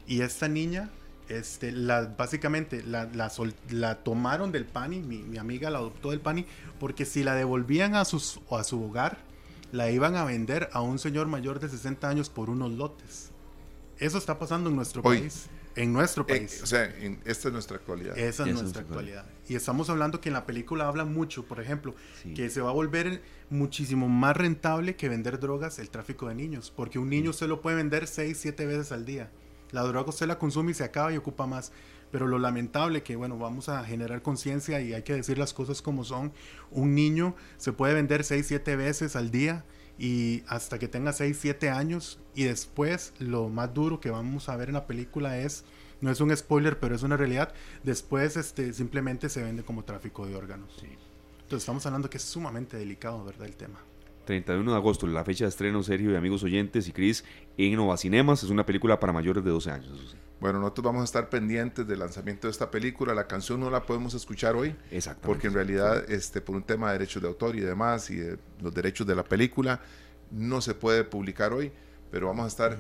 Y esta niña este, la, básicamente la, la, tomaron del PANI, mi, mi, amiga la adoptó del PANI, porque si la devolvían a, sus, a su hogar, la iban a vender a un señor mayor de 60 años por unos lotes. Eso está pasando en nuestro país. En nuestro eh, país. o sea, esta es nuestra actualidad. Esa es, nuestra actualidad. Y estamos hablando que en la película habla mucho, por ejemplo, que se va a volver muchísimo más rentable que vender drogas el tráfico de niños, porque un niño se lo puede vender 6, 7 veces al día. La droga usted la consume y se acaba y ocupa más. Pero lo lamentable que, bueno, vamos a generar conciencia y hay que decir las cosas como son. Un niño se puede vender 6, 7 veces al día y hasta que tenga 6, 7 años. Y después, lo más duro que vamos a ver en la película es, no es un spoiler, pero es una realidad, después este, simplemente se vende como tráfico de órganos. Entonces estamos hablando que es sumamente delicado, ¿verdad? El tema. 31 de agosto, la fecha de estreno, Sergio y amigos oyentes y Cris, en Nova Cinemas. Es una película para mayores de 12 años. Bueno, nosotros vamos a estar pendientes del lanzamiento de esta película. La canción no la podemos escuchar hoy. Exactamente. Porque en realidad, este, por un tema de derechos de autor y demás, y de los derechos de la película, no se puede publicar hoy. Pero vamos a estar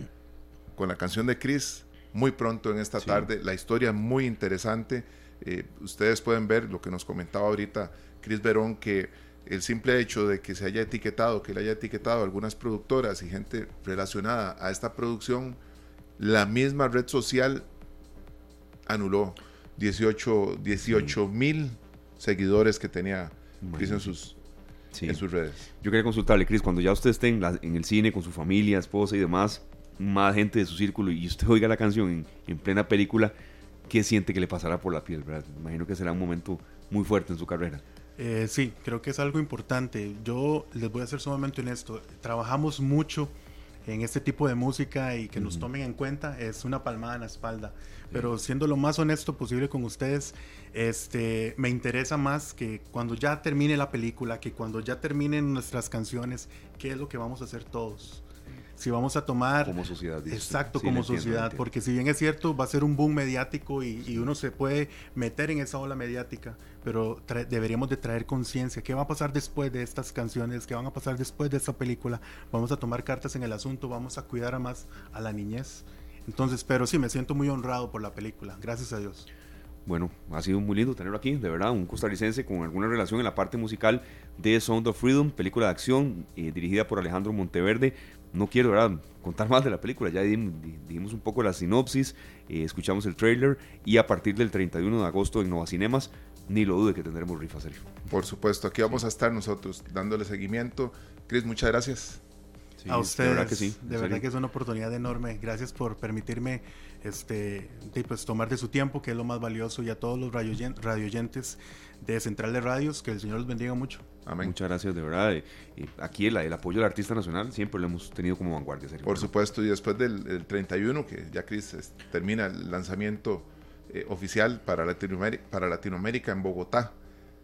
con la canción de Chris muy pronto en esta tarde. La historia muy interesante. Eh, ustedes pueden ver lo que nos comentaba ahorita Chris Verón, que el simple hecho de que se haya etiquetado, que le haya etiquetado algunas productoras y gente relacionada a esta producción, la misma red social anuló 18 mil seguidores que tenía en sus, en sus redes. Yo quería consultarle, Cris, cuando ya usted esté en, el cine con su familia, esposa y demás, más gente de su círculo y usted oiga la canción en, plena película, ¿qué siente que le pasará por la piel? ¿verdad? Imagino que será un momento muy fuerte en su carrera. Eh, sí, creo que es algo importante. Yo les voy a ser sumamente honesto. Trabajamos mucho en este tipo de música y que nos tomen en cuenta es una palmada en la espalda. Pero siendo lo más honesto posible con ustedes, este, me interesa más que cuando ya termine la película, que cuando ya terminen nuestras canciones, qué es lo que vamos a hacer todos. Si vamos a tomar... Como sociedad. Exacto, como sociedad, porque si bien es cierto, va a ser un boom mediático y, uno se puede meter en esa ola mediática, pero deberíamos de traer conciencia. ¿Qué va a pasar después de estas canciones? ¿Qué van a pasar después de esta película? Vamos a tomar cartas en el asunto, vamos a cuidar a más a la niñez. Entonces, pero sí, me siento muy honrado por la película, gracias a Dios. Bueno, ha sido muy lindo tenerlo aquí, de verdad, un costarricense con alguna relación en la parte musical de Sound of Freedom, película de acción eh, dirigida por Alejandro Monteverde. No quiero ¿verdad? contar más de la película, ya dijimos, un poco la sinopsis, eh, escuchamos el trailer y a partir del 31 de agosto en Nova Cinemas, ni lo dude que tendremos rifa, serio. Por supuesto, aquí vamos a estar nosotros dándole seguimiento. Chris, muchas gracias. a ustedes, de verdad que sí. De verdad que es una oportunidad enorme. Gracias por permitirme este, pues, tomar de su tiempo, que es lo más valioso, y a todos los radioyentes de Central de Radios, que el Señor los bendiga mucho. Amén. Muchas gracias, de verdad. Y aquí el, el, apoyo del artista nacional siempre lo hemos tenido como vanguardia. Por supuesto, y después del 31, que ya Cris termina el lanzamiento eh, oficial para Latinoamérica, para Latinoamérica en Bogotá,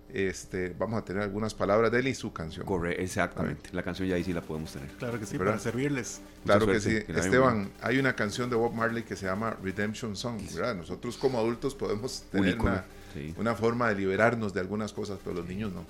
este, vamos a tener algunas palabras de él y su canción. Correcto, exactamente. La canción ya ahí sí la podemos tener. Claro que sí, para servirles. Claro que sí. Esteban, hay una canción de Bob Marley que se llama Redemption Song. Nosotros como adultos podemos tener una forma de liberarnos de algunas cosas, pero los niños no.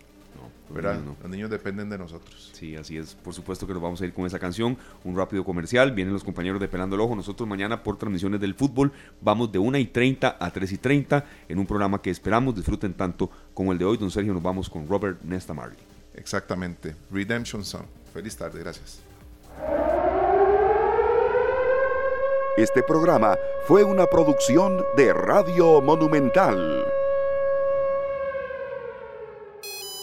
¿verdad? Los niños dependen de nosotros. Sí, así es. Por supuesto que nos vamos a ir con esa canción. Un rápido comercial. Vienen los compañeros de Pelando el Ojo. Nosotros mañana por transmisiones del fútbol vamos de 1 y 30 a 3 y 30 en un programa que esperamos disfruten tanto como el de hoy. Don Sergio, nos vamos con Robert Nesta Marley. Exactamente. Redemption Song. Feliz tarde. Gracias. Este programa fue una producción de Radio Monumental.